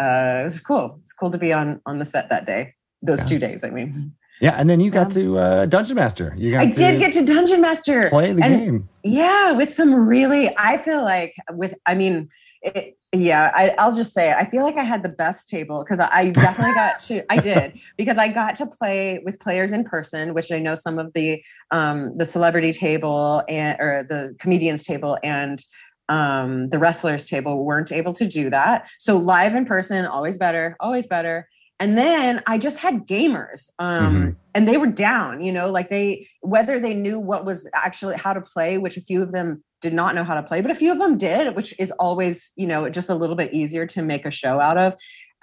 uh it was cool it's cool to be on on the set that day those Yeah. two days i mean Yeah, and then you got Yeah. to uh, Dungeon Master. You got i did get to dungeon master play the and- game. yeah with some really i feel like with i mean it, yeah I, i'll just say i feel like i had the best table because I, I definitely got to i did because i got to play with players in person which i know some of the um the celebrity table and or the comedians table and um the wrestlers table weren't able to do that. So live in person always better always better and then i just had gamers um Mhm. and they were down you know like they whether they knew what was actually how to play which a few of them did not know how to play but a few of them did which is always you know just a little bit easier to make a show out of.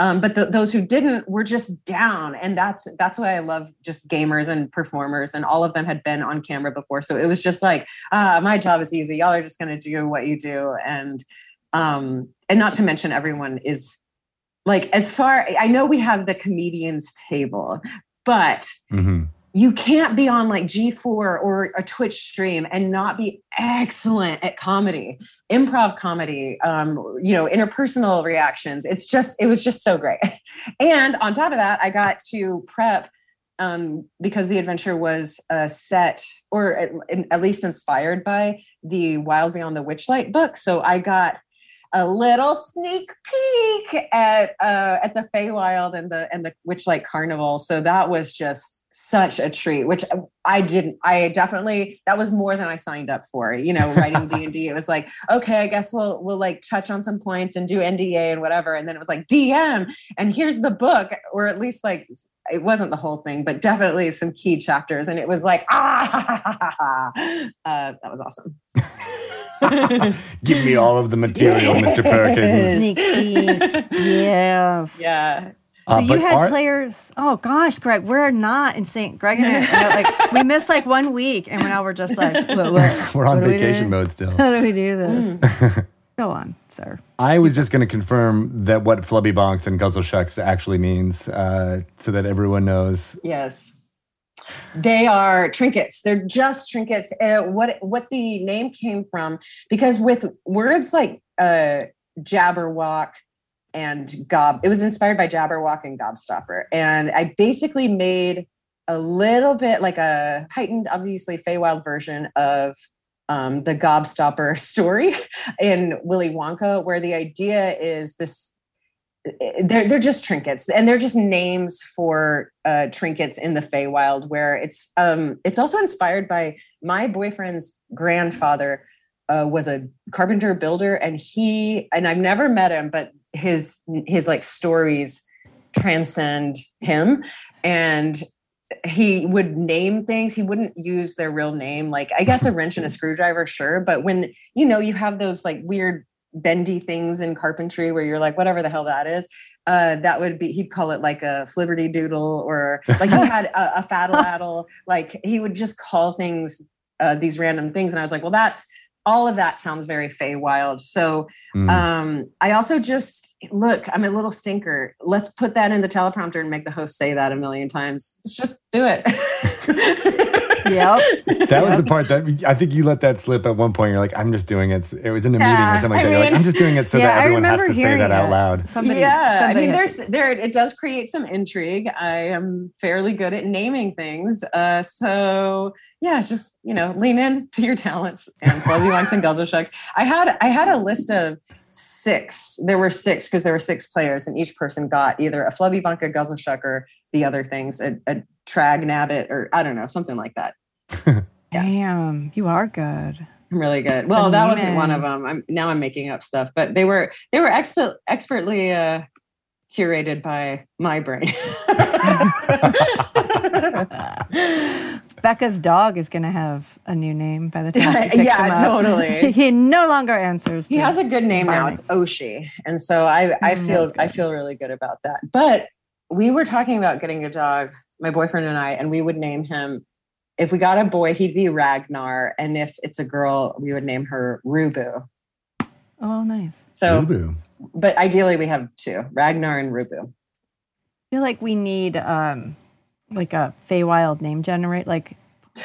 Um, but the, those who didn't were just down and that's that's why i love just gamers and performers and all of them had been on camera before. So it was just like ah my job is easy. Y'all are just going to do what you do. And um and not to mention everyone is like as far i know we have the comedians table but hmm you can't be on like G4 or a Twitch stream and not be excellent at comedy, improv comedy, um, you know, interpersonal reactions. It's just, it was just so great. And on top of that, I got to prep um, because the adventure was uh, set or at, at least inspired by the Wild Beyond the Witchlight book. So I got a little sneak peek at uh, at the Feywild and the and the Witchlight Carnival. So that was just such a treat. Which I didn't. I definitely that was more than I signed up for. You know, writing D and D. It was like okay, I guess we'll we'll like touch on some points and do NDA and whatever. And then it was like DM and here's the book, or at least like it wasn't the whole thing, but definitely some key chapters. And it was like ah, uh, that was awesome. Give me all of the material, Mr. Perkins. Sneak peek. yes. yeah. So Uh, you had our- players. Oh gosh, Greg, we're not in St. Greg and I, like we missed like one week, and now we're just like, what, what, We're on what do we vacation mode still. How do we do this? Go on, sir. I was just going to confirm that what flubby bonks and guzzle shucks actually means, uh, so that everyone knows. Yes. They are trinkets. They're just trinkets. Uh, what what the name came from? Because with words like uh, Jabberwock and Gob, it was inspired by Jabberwock and Gobstopper, and I basically made a little bit like a heightened, obviously Feywild version of um, the Gobstopper story in Willy Wonka, where the idea is this they're they're just trinkets and they're just names for uh, trinkets in the Feywild. Where it's um, it's also inspired by my boyfriend's grandfather uh, was a carpenter builder, and he and I've never met him, but his his like stories transcend him, and he would name things he wouldn't use their real name like i guess a wrench and a screwdriver sure but when you know you have those like weird bendy things in carpentry where you're like whatever the hell that is uh, that would be he'd call it like a flibberty doodle or like he had a, a faddle addle like he would just call things uh, these random things and i was like well that's all of that sounds very Feywild. So Mm. um, I also just look, I'm a little stinker. Let's put that in the teleprompter and make the host say that a million times. Let's just do it. Yep. that was the part that I think you let that slip at one point. You're like, I'm just doing it. It was in a meeting or something like I that. You're like, I'm just doing it so yeah, that everyone has to say hearing that out loud. Somebody, yeah, somebody I mean, there's to- there. It does create some intrigue. I am fairly good at naming things, uh, so yeah, just you know, lean in to your talents and Fluffy Wonks and Guzzle Shucks. I had I had a list of six. There were six because there were six players, and each person got either a Flubby Bunk, a Guzzle Shuck, or the other things, a, a Trag Nabbit, or I don't know, something like that. Damn, you are good. I'm really good. Well, that wasn't one of them. I'm now I'm making up stuff, but they were they were expert expertly uh curated by my brain. Becca's dog is going to have a new name by the time she picks Yeah, him up. totally. he no longer answers. he has a good name now. It's Oshi, and so I I Mm, feel I feel really good about that. But we were talking about getting a dog, my boyfriend and I, and we would name him. If we got a boy, he'd be Ragnar, and if it's a girl, we would name her Rubu. Oh, nice. So, Boo-boo. but ideally, we have two: Ragnar and Rubu. I feel like we need um like a Feywild name generate like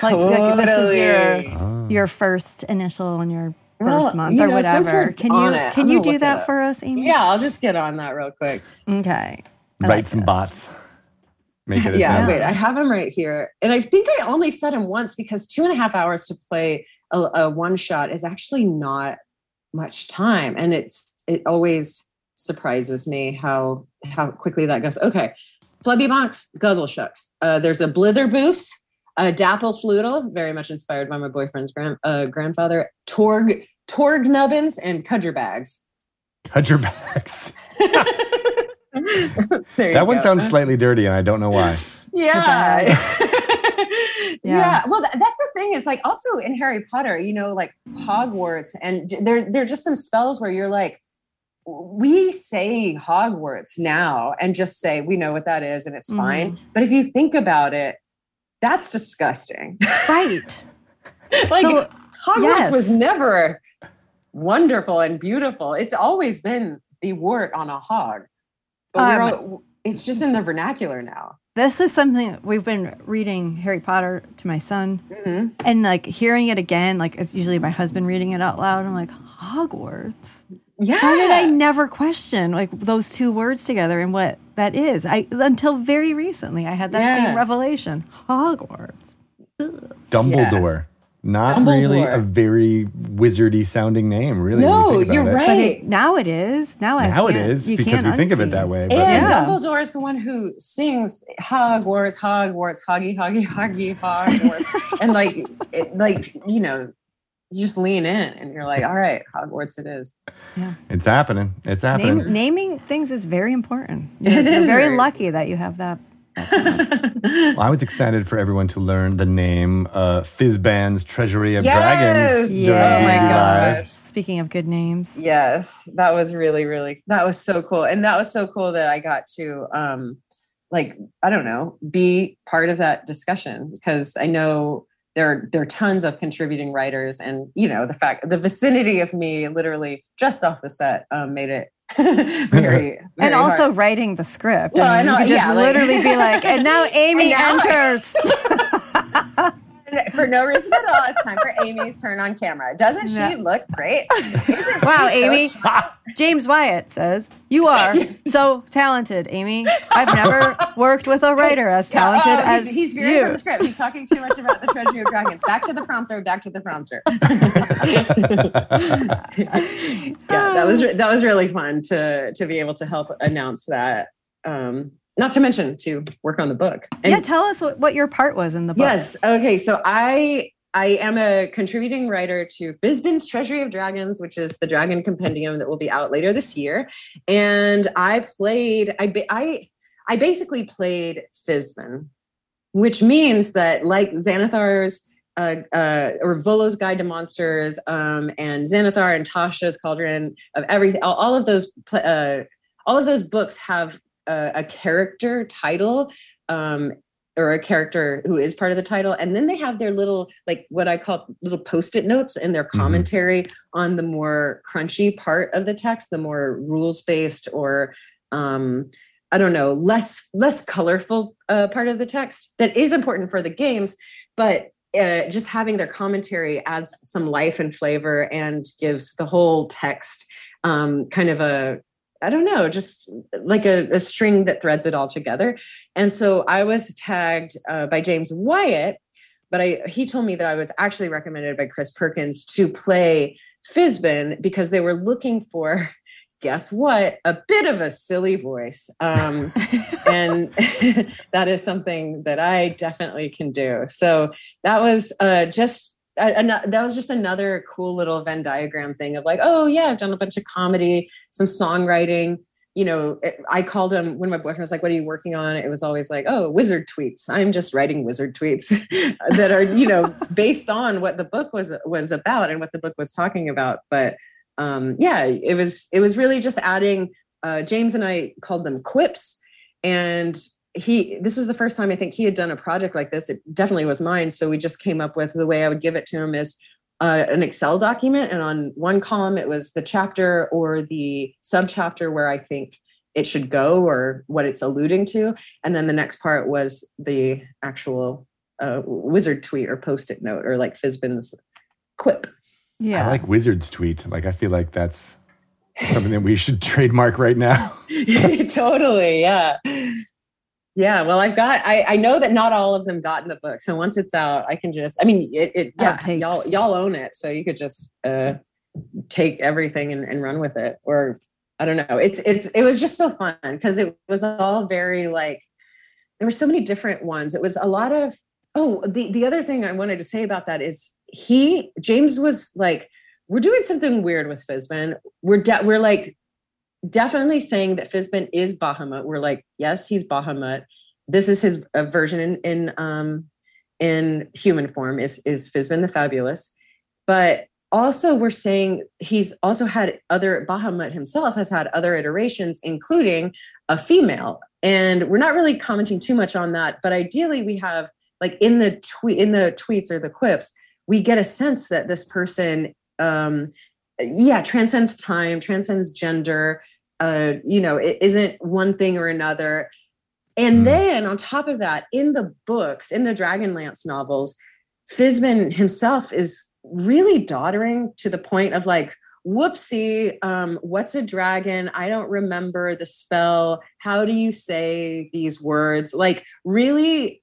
like, like this is your Oh. your first initial and your birth Well, month or know, whatever. Can you it, can I'm you do that for us, Amy? Yeah, I'll just get on that real quick. Okay. I Write like some that. bots. Make it a yeah, wait, I have him right here. And I think I only said him once because two and a half hours to play a, a one shot is actually not much time. And it's it always surprises me how how quickly that goes. Okay. Flubby Box, Guzzle Shucks. Uh, there's a Blither Boofs, a Dapple Floodle, very much inspired by my boyfriend's grand, uh, grandfather, Torg Torg Nubbins, and Cudger Bags. Cut your backs. There you That one go. sounds slightly dirty, and I don't know why. Yeah. Yeah. yeah. Well, th- that's the thing is like also in Harry Potter, you know, like Hogwarts, and j- there there are just some spells where you're like, we say Hogwarts now and just say we know what that is and it's fine. Mm-hmm. But if you think about it, that's disgusting. Right. like So, Hogwarts yes. was never wonderful and beautiful. It's always been the wart on a hog. But we're Um, all, it's just in the vernacular now. This is something we've been reading Harry Potter to my son Mhm. and like hearing it again, like it's usually my husband reading it out loud. I'm like, Hogwarts. Yeah. How did I never question like those two words together and what that is? I until very recently I had that Yeah. same revelation. Hogwarts. Dumbledore. Not really a very wizardy sounding name, really. when No, you think about you're it. right. But it, now it is. Now I Now it can't- is you because can't we think of it that way. But And Yeah. Dumbledore is the one who sings Hogwarts, Hogwarts, Hoggy, Hoggy, Hoggy, Hogwarts, and like, it, like you know, you just lean in and you're like, all right, Hogwarts, it is. Yeah. It's happening. It's happening. Name, naming things is very important. You're, It you're very very- lucky that you have that. Well, I was excited for everyone to learn the name uh, Fizban's Treasury of Yes! Dragons. Yeah. during Oh my Live. gosh. Speaking of good names, Yes, that was really, really, that was so cool. And that was so cool that I got to, um, like, I don't know, be part of that discussion because I know there, there are tons of contributing writers and, you know, the fact, the vicinity of me literally just off the set um, made it very, very and also hard. writing the script. Well, I I mean, you could just yeah, like- literally be like, and now Amy And now- enters. And for no reason at all, it's time for Amy's turn on camera. Doesn't she look great? wow, She's so Amy. James Wyatt says, You are so talented, Amy. I've never worked with a writer as Yeah, talented oh, as he's, he's veering from you. the script. He's talking too much about the Treasury of Dragons. Back to the prompter. Back to the prompter. yeah, that was that was really fun to to be able to help announce that. Um, not to mention to work on the book. And yeah, tell us what, what your part was in the book. Yes. Okay. So I I am a contributing writer to Fizban's Treasury of Dragons, which is the Dragon Compendium that will be out later this year. And I played. I I I basically played Fizban, which means that like Xanathar's. Uh, uh, or Volo's Guide to Monsters, um, and Xanathar and Tasha's Cauldron of Everything. All, all of those, uh, all of those books have a, a character title, um, or a character who is part of the title and then they have their little like what i call little post-it notes and their commentary on the more crunchy part of the text the more rules based or um i don't know less less colorful uh, part of the text that is important for the games but uh, just having their commentary adds some life and flavor and gives the whole text um, kind of a I don't know, just like a, a string that threads it all together. And so I was tagged uh, by James Wyatt, but I he told me that I was actually recommended by Chris Perkins to play Fizban because they were looking for, guess what, a bit of a silly voice. Um, and that is something that I definitely can do. So that was uh, just ano- that was just another cool little Venn diagram thing of like, oh yeah, I've done a bunch of comedy, some songwriting, you know, I called him when my boyfriend was like, "What are you working on?" It was always like, "Oh, wizard tweets." I'm just writing wizard tweets that are, you know, based on what the book was was about and what the book was talking about. But um, yeah, it was it was really just adding. Uh, James and I called them quips, and he this was the first time I think he had done a project like this. It definitely was mine. So we just came up with the way I would give it to him is uh, an Excel document, and on one column it was the chapter or the subchapter where I think it should go or what it's alluding to, and then the next part was the actual uh, wizard tweet or post-it note or like Fizban's quip. Yeah, I like wizards tweet. Like I feel like that's something that we should trademark right now. totally, yeah. Yeah, well, I've got. I, I know that not all of them got in the book, so once it's out, I can just. I mean, it. it yeah, y'all y'all own it, so you could just uh, take everything and, and run with it, or I don't know. It's it's it was just so fun because it was all very like there were so many different ones. It was a lot of. Oh, the the other thing I wanted to say about that is he James was like, we're doing something weird with Fizban. We're de- we're like definitely saying that Fizban is Bahamut. We're like, yes, he's Bahamut. This is his uh, version in in um, in human form is is Fizban the Fabulous, but also we're saying he's also had other Bahamut himself has had other iterations, including a female. And we're not really commenting too much on that, but ideally we have like in the tweet in the tweets or the quips, we get a sense that this person um yeah transcends time transcends gender uh, you know, it isn't one thing or another. And mm. then on top of that, in the books, in the Dragonlance novels, Fizban himself is really doddering to the point of like, whoopsie, um, what's a dragon? I don't remember the spell. How do you say these words? Like, really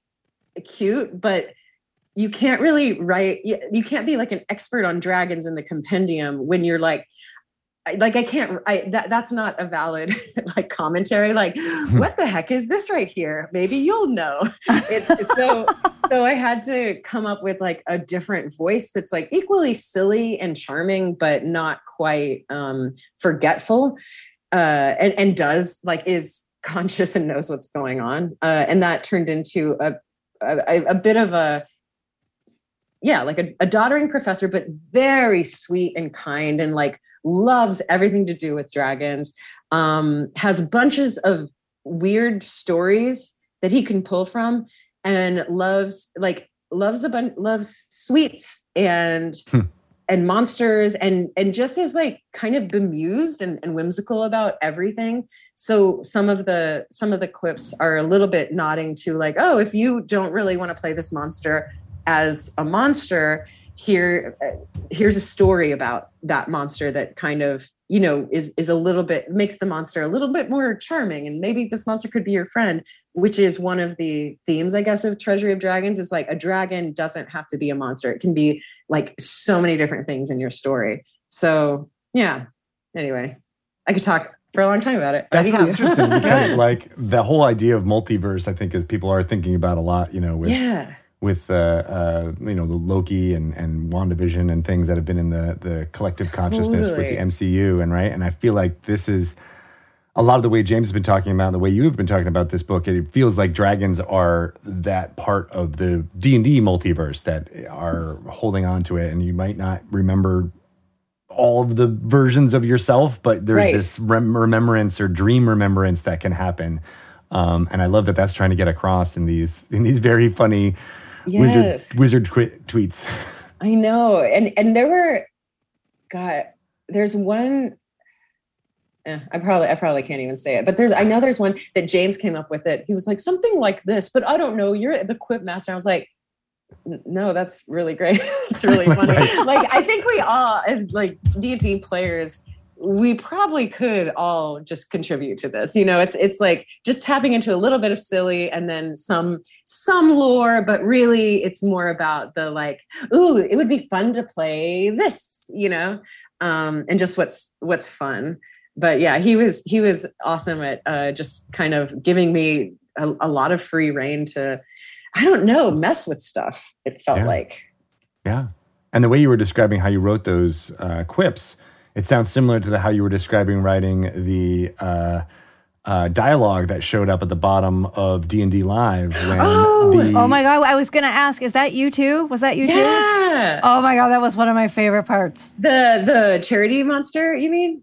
cute, but you can't really write, you, you can't be like an expert on dragons in the compendium when you're like, like I can't I that that's not a valid like commentary like what the heck is this right here? Maybe you'll know. It's so so I had to come up with like a different voice that's like equally silly and charming but not quite um forgetful uh and and does like is conscious and knows what's going on uh and that turned into a a, a bit of a yeah like a, a doddering professor but very sweet and kind and like loves everything to do with dragons, um, has bunches of weird stories that he can pull from, and loves like loves a bunch loves sweets and hmm. and monsters and and just is like kind of bemused and, and whimsical about everything so some of the some of the clips are a little bit nodding to like oh if you don't really want to play this monster as a monster here here's a story about that monster that kind of you know is is a little bit makes the monster a little bit more charming. And maybe this monster could be your friend which is one of the themes i guess of treasury of dragons is like a dragon doesn't have to be a monster. It can be like so many different things in your story. So yeah. Anyway i could talk for a long time about it. That's really interesting because like the whole idea of multiverse i think is people are thinking about a lot you know with yeah with uh, uh, you know the Loki and and WandaVision and things that have been in the the collective consciousness totally. with the MCU and right and I feel like this is a lot of the way James has been talking about the way you have been talking about this book it feels like dragons are that part of the D&D multiverse that are holding on to it and you might not remember all of the versions of yourself but there's right. this rem- remembrance or dream remembrance that can happen um, and I love that that's trying to get across in these in these very funny yes. wizard wizard tweets. I know, and and there were, God, there's one. Eh, I probably I probably can't even say it, but there's I know there's one that James came up with it. He was like something like this, but I don't know. You're the quip master. I was like, no, that's really great. it's really funny. like I think we all as like D and D players we probably could all just contribute to this you know it's it's like just tapping into a little bit of silly and then some some lore but really it's more about the like ooh it would be fun to play this you know um and just what's what's fun. But yeah he was he was awesome at uh just kind of giving me a, a lot of free reign to i don't know mess with stuff it felt yeah. like. Yeah. And the way you were describing how you wrote those uh, quips it sounds similar to the, how you were describing writing the uh, uh, dialogue that showed up at the bottom of D and D Live. When Oh! the, Oh my god! I was gonna ask, is that you too? Was that you too? Yeah. Oh my god, that was one of my favorite parts. The the charity monster, you mean?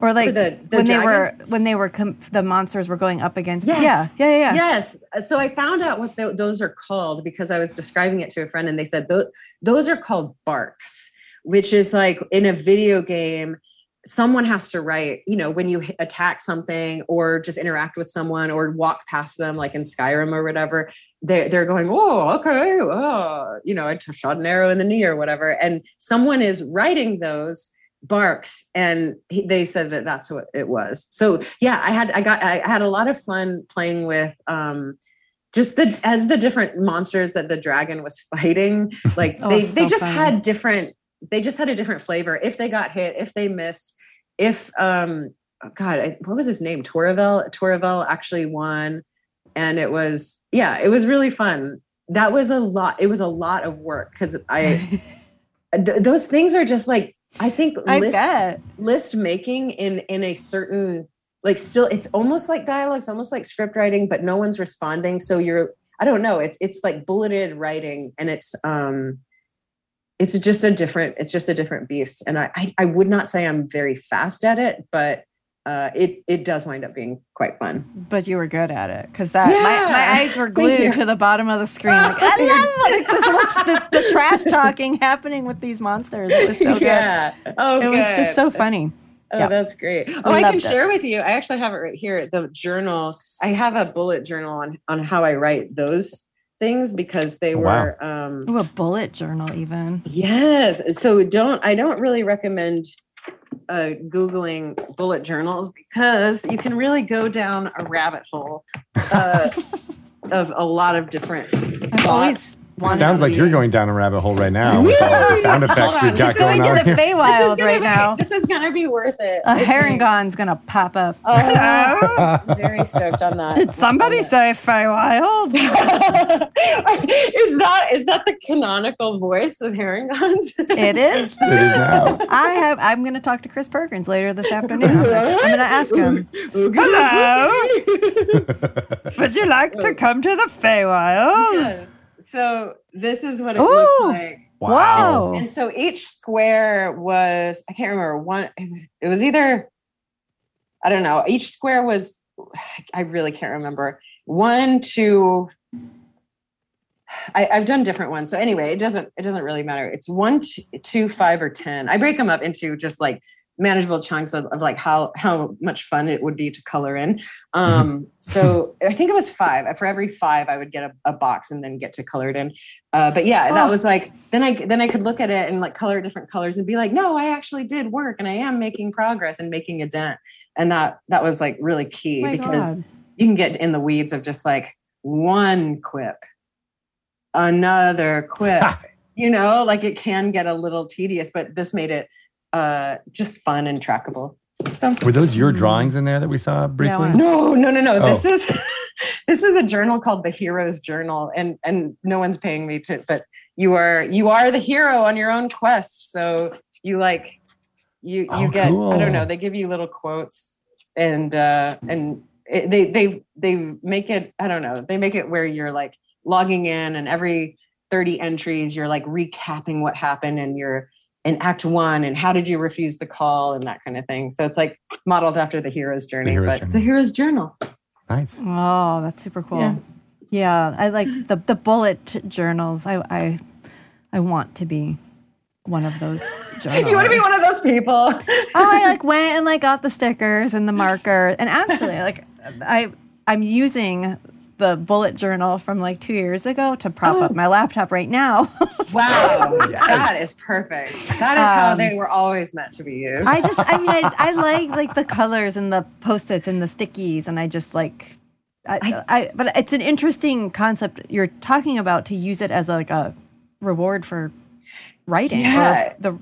Or like the- the when they were when they were com- the monsters were going up against. Yes. Yeah, yeah, yeah. yeah. Yes. So I found out what tho- those are called because I was describing it to a friend and they said "Tho- those are called barks, which is like in a video game, someone has to write, you know, when you attack something or just interact with someone or walk past them, like in Skyrim or whatever, they're, they're going, oh, okay, oh, you know, I shot an arrow in the knee or whatever. And someone is writing those barks and he, they said that that's what it was so yeah i had i got i had a lot of fun playing with um just the as the different monsters that the dragon was fighting like Oh, they so they just funny. had different they just had a different flavor. If they got hit if they missed if um oh god I- what was his name? Toravel Toravel actually won. And it was yeah it was really fun. That was a lot it was a lot of work because i th- those things are just like i think I list, bet. list making in in a certain like still it's almost like dialogues almost like script writing but no one's responding. So you're i don't know it's it's like bulleted writing and it's um it's just a different it's just a different beast and i i, I would not say i'm very fast at it but uh it it does wind up being quite fun But you were good at it because that my, Yeah. my eyes were glued to the bottom of the screen. Like, I love like this looks the, the trash talking happening with these monsters. It was so good. oh It was just so funny. Oh, Yeah. that's great. Oh, I, can loved it. share with you. I actually have it right here. The journal. I have a bullet journal on on how I write those things because they Oh, wow. were um Ooh, a bullet journal even. yes. So don't I don't really recommend uh googling bullet journals because you can really go down a rabbit hole uh, of a lot of different I've thoughts. always wanted sounds to like be- you're going down a rabbit hole right now with all the sound effects we've got She's going going on to the here. This is Feywild gonna right be- now. This is gonna be worth it. A It's harengon's gonna pop up. Oh, very stoked on that. Did somebody oh, say Feywild? is that is that the canonical voice of Harengons? It is. It is now. I have. I'm going to talk to Chris Perkins later this afternoon. I'm going to ask him. Hello. Would you like to oh. come to the Feywild? Yes. So this is what it Ooh. looks like. Wow. And so each square was I can't remember one. It was either I don't know. Each square was I really can't remember one two. I, I've done different ones. So anyway, it doesn't it doesn't really matter. It's one, two, two, five, or ten. I break them up into just like manageable chunks of, of like how how much fun it would be to color in. Um, so I think it was five. For every five, I would get a, a box and then get to color it in. Uh, but yeah, that Oh. was like then I then I could look at it and like color different colors and be like, no, I actually did work and I am making progress and making a dent. And that that was like really key My because God. you can get in the weeds of just like one quip, another quip. you know, like it can get a little tedious, but this made it uh just fun and trackable. So Were those your drawings in there that we saw briefly? Yeah, no, no, no, no. Oh. This is this is a journal called the Hero's Journal, and and no one's paying me to, but you are you are the hero on your own quest. So you like you you Oh, get I don't know. They give you little quotes, and uh and it, they they they make it I don't know. They make it where you're like logging in, and every thirty entries, you're like recapping what happened, and you're in act one and how did you refuse the call and that kind of thing so it's like modeled after the hero's journey Hero's but it's a hero's journal Nice. Oh, that's super cool. Yeah. Yeah, I like the the bullet journals. I I I want to be one of those journals. you want to be one of those people oh, I like went and like got the stickers and the marker, and actually, like I I'm using the bullet journal from like two years ago to prop Oh. up my laptop right now. wow that is perfect that is how Um, they were always meant to be used I just I mean I, I like like the colors and the post-its and the stickies, and I just like. I, I, but it's an interesting concept you're talking about to use it as like a reward for writing. Yeah. Or the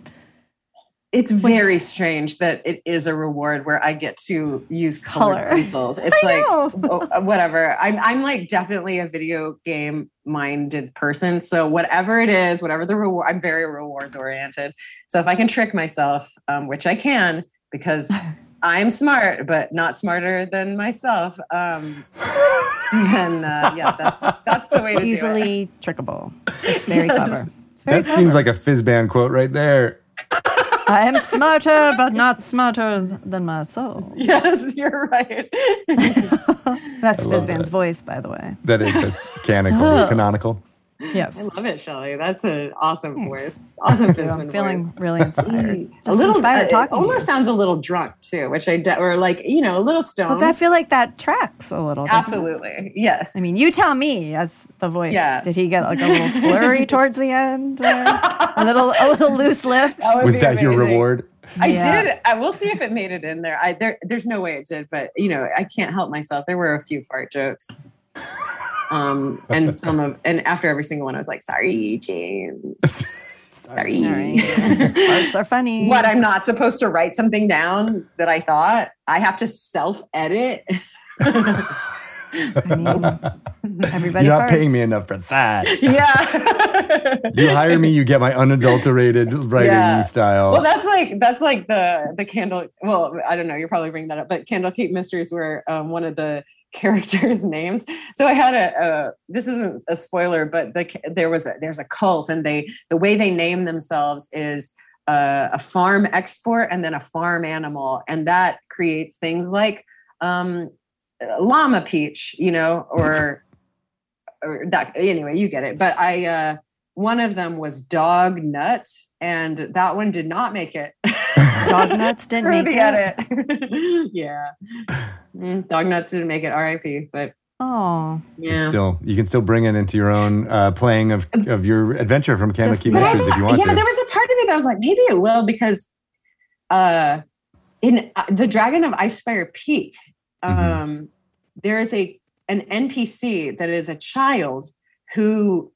it's very strange that it is a reward where I get to use colored Color. pencils. It's I like oh, whatever. I'm I'm like definitely a video game minded person. So whatever it is, whatever the reward, I'm very rewards oriented. So if I can trick myself, um, which I can because I'm smart, but not smarter than myself. Um, then uh, yeah, that, that's the way to do it. Easily trickable. It's very clever. It's very That seems like a Fizban quote right there. I am smarter, but not smarter than myself. Yes, you're right. That's love Fizban's that. voice, by the way. That is that's canonical. canonical. Yes. I love it, Shelly. That's an awesome voice. Awesome Thank you. I'm feeling voice. really inspired. a little inspired uh, talking. It to almost sounds a little drunk too, which I de- or like you know a little stoned. But I feel like that tracks a little. doesn't it? Absolutely, yes. I mean, you tell me as the voice. Yeah. Did he get like a little slurry towards the end? A little, a little loose lip. That Was be that your reward? I Yeah. did. I will see if it made it in there. I there. There's no way it did, but you know, I can't help myself. There were a few fart jokes. Um, and some of, and after every single one, I was like, "Sorry, James. Sorry." All right. Parts are funny. what I'm not supposed to write something down that I thought I have to self edit. I mean, everybody. You're not farts. paying me enough for that. yeah. You hire me, you get my unadulterated writing Yeah. style. well, that's like that's like the the candle. Well, I don't know. You're probably bringing that up, but Candlekeep Mysteries were um, one of the characters' names. So I had a, a this isn't a spoiler, but the there was a, there's a cult, and they the way they name themselves is. Uh, a farm export and then a farm animal, and that creates things like um, llama peach, you know, or or that anyway, you get it. But I uh one of them was dog nuts, and that one did not make it. Dog nuts didn't make the it. edit. yeah. Mm, dog nuts didn't make it. R.I.P. But Oh, yeah. Still, you can still bring it into your own uh, playing of, of your adventure from Candlekeep Just- But Mysteries if you want yeah, to. there was a part of me that was like, maybe it will because uh in uh, the Dragon of Icespire Peak, um, Mhm. there is a an NPC that is a child who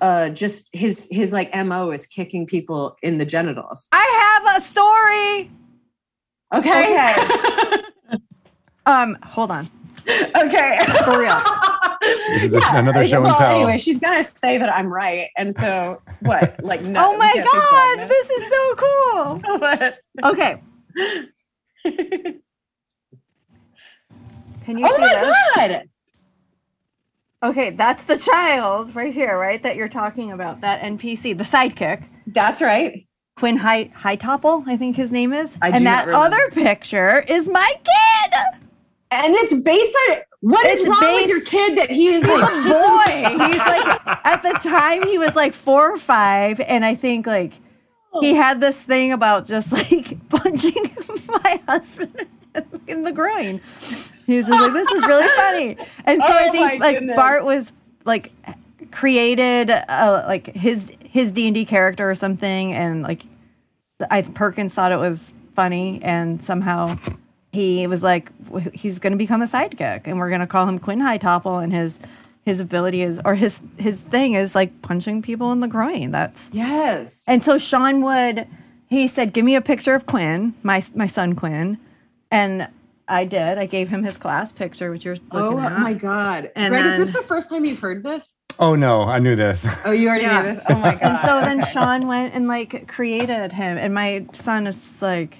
uh just his his like MO is kicking people in the genitals. I have a story. Okay. Um, hold on. okay. For real. This is a- another show and tell. Anyway, she's gonna say that I'm right, and so what? Like, no, oh my god, this is so cool. What? Okay, can you oh see my this? god! Okay, that's the child right here, right? That you're talking about. That NPC, the sidekick. That's right. Quinn High Hightopple, I think his name is. I and that other picture is my kid. And it's based on what is It's wrong based- with your kid that he is like, a boy. He's like at the time he was like four or five, and I think like he oh. had this thing about just like punching my husband in the groin. He was just like, "This is really funny," and so I Oh think like goodness. Bart was like created uh, like his his D and D character or something, and like I Perkins thought it was funny, and somehow he was like, he's going to become a sidekick, and we're going to call him Quinn Hightopple, and his his ability is or his his thing is like punching people in the groin. That's yes. and so Sean would he said, "Give me a picture of Quinn, my my son Quinn," and I did. I gave him his class picture, which you're Oh looking at. my god! And Greg, then- is this the first time you've heard this? oh no, I knew this. Oh, you already Yeah. knew this. Oh my god! And so then Sean went and like created him, and my son is just like,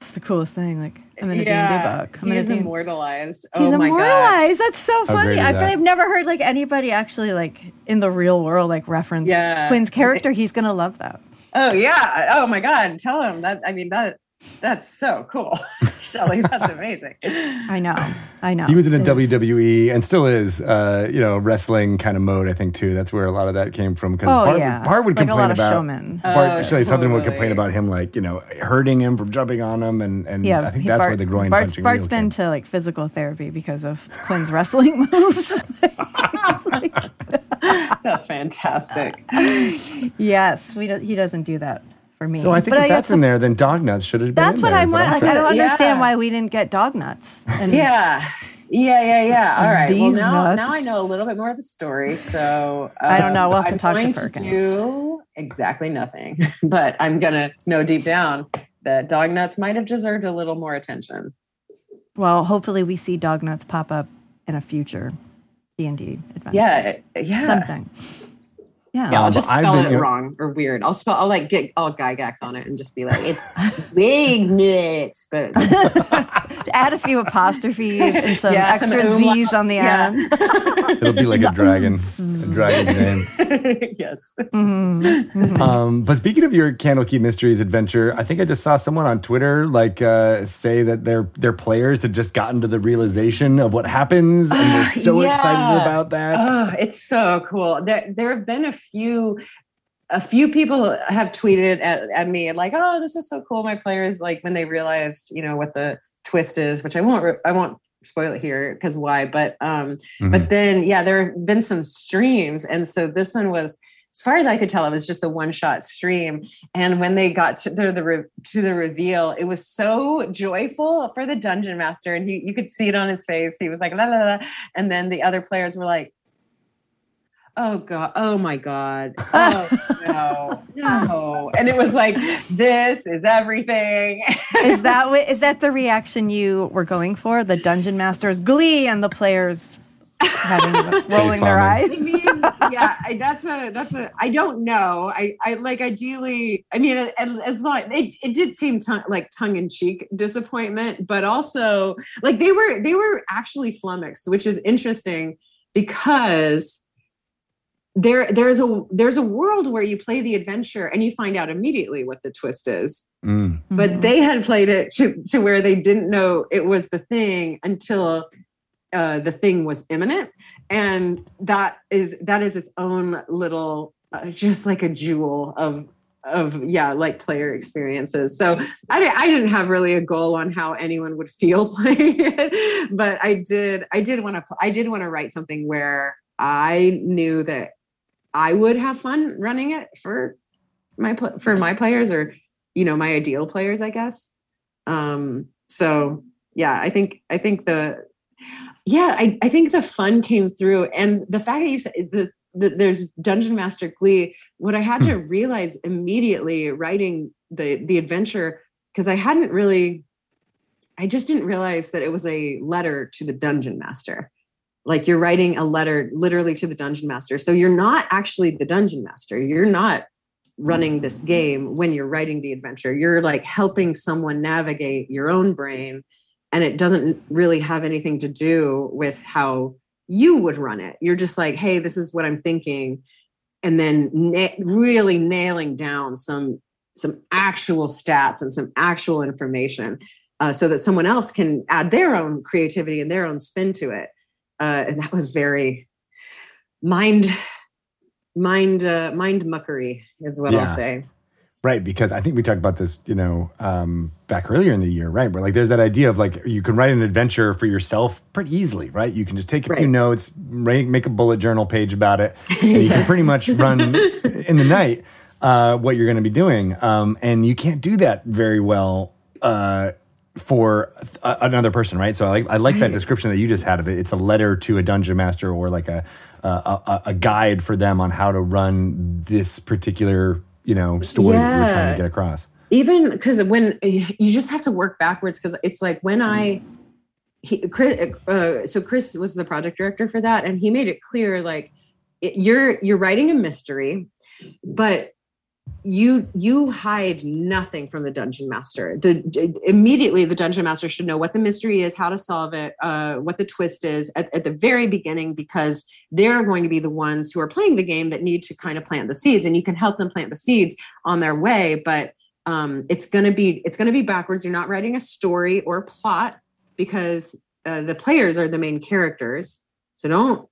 it's the coolest thing. Like I'm in a yeah, D&D book. I'm in a he's D&D immortalized. He's oh my god! immortalized. That's so funny. I that? I've never heard like anybody actually like in the real world like reference Yeah. Quinn's character. He's gonna love that. Oh yeah! Oh my god! Tell him that. I mean that. That's so cool, Shelly. That's amazing. I know. I know. He was in a It- WWE and still is, uh, you know, wrestling kind of mode. I think too. That's where a lot of that came from. Because Oh Bart, yeah, Bart would like a complain lot of about showmen. Bart. Oh, actually, something would complain about him, like you know, hurting him from jumping on him, and and Yeah, I think he- that's Bart- where the groin Bart's, punching. Bart's really been came. to like physical therapy because of Quinn's wrestling moves. That's fantastic. yes, we do, he doesn't do that for me. So I think But if that's guess in there, then dog nuts should have been. That's in what there, I is want. Like, I'm don't understand Yeah. why we didn't get dog nuts. And Yeah. Yeah, yeah, yeah. All right. Well, now, nuts. now I know a little bit more of the story. So I don't know. We'll have uh, to I'm talk to going Perkins. do exactly nothing, but I'm gonna know deep down that dog nuts might have deserved a little more attention. Well, hopefully we see dog nuts pop up in a future D and D adventure. Yeah, yeah. something. Yeah. Yeah, I'll just I've spell been- it wrong or weird. I'll spell. I'll like get all Gygax on it and just be like, it's big nuts, but Add a few apostrophes and some Yeah, extra umlauts. Z's on the Yeah. end. It'll be like a dragon, a dragon's name. yes. Mhm. Um, but speaking of your Candlekeep Mysteries adventure, I think I just saw someone on Twitter like uh, say that their their players had just gotten to the realization of what happens and they're so Yeah. excited about that. Oh, it's so cool. There, there have been a few, a few people have tweeted at, at me like, "Oh, this is so cool." My players like when they realized, you know, what the twist is, which I won't, re- I won't spoil it here because why. But, um, Mhm. but then yeah, there have been some streams, and so this one was. As far as I could tell, it was just a one-shot stream. And when they got to the, the re- to the reveal, it was so joyful for the dungeon master, and he you could see it on his face. He was like la la la, and then the other players were like, "Oh god, oh my god, oh no, no!" And it was like, "This is everything." is that what, is that the reaction you were going for? The dungeon master's glee and the players having rolling their eyes. I mean, yeah, I, that's a that's a. I don't know. I I like ideally. I mean, as, as long it, it did seem tongue, like tongue in cheek disappointment, but also like they were they were actually flummoxed, which is interesting because there there's a there's a world where you play the adventure and you find out immediately what the twist is. Mm. but they had played it to, to where they didn't know it was the thing until uh, the thing was imminent. And that is that is its own little uh, just like a jewel of of yeah like player experiences. So I, di- I didn't have really a goal on how anyone would feel playing it but i did i did want to i did want to write something where i knew that i would have fun running it for my for my players or you know my ideal players i guess. Um so yeah i think i think the yeah i, I think the fun came through and the fact that you said the, the there's dungeon master glee what i had to realize immediately writing the the adventure because i hadn't really i just didn't realize that it was a letter to the dungeon master like you're writing a letter literally to the dungeon master so you're not actually the dungeon master you're not running this game when you're writing the adventure. You're like helping someone navigate your own brain, and it doesn't really have anything to do with how you would run it. You're just like, hey, this is what I'm thinking, and then na- really nailing down some some actual stats and some actual information, uh, so that someone else can add their own creativity and their own spin to it. Uh, and that was very mind mind uh, mind muckery is what Yeah. I'll say. Right, because I think we talked about this, you know, um, back earlier in the year, right? Where like there's that idea of like you can write an adventure for yourself pretty easily, right? You can just take a few notes, make a bullet journal page about it, and you can pretty much run in the night uh, what you're going to be doing, um, and you can't do that very well uh, for a, another person, right? So I like I like that description that you just had of it. It's a letter to a dungeon master or like a a, a, a guide for them on how to run this particular you know story that you're trying to get across. Even because when you just have to work backwards, because it's like when I, he, Chris, uh, so Chris was the project director for that, and he made it clear like it, you're you're writing a mystery, but you you hide nothing from the dungeon master. The immediately the dungeon master should know what the mystery is how to solve it uh, what the twist is at, at the very beginning because they're going to be the ones who are playing the game that need to kind of plant the seeds and you can help them plant the seeds on their way but um, it's going to be it's going to be backwards. You're not writing a story or a plot because uh, the players are the main characters. So don't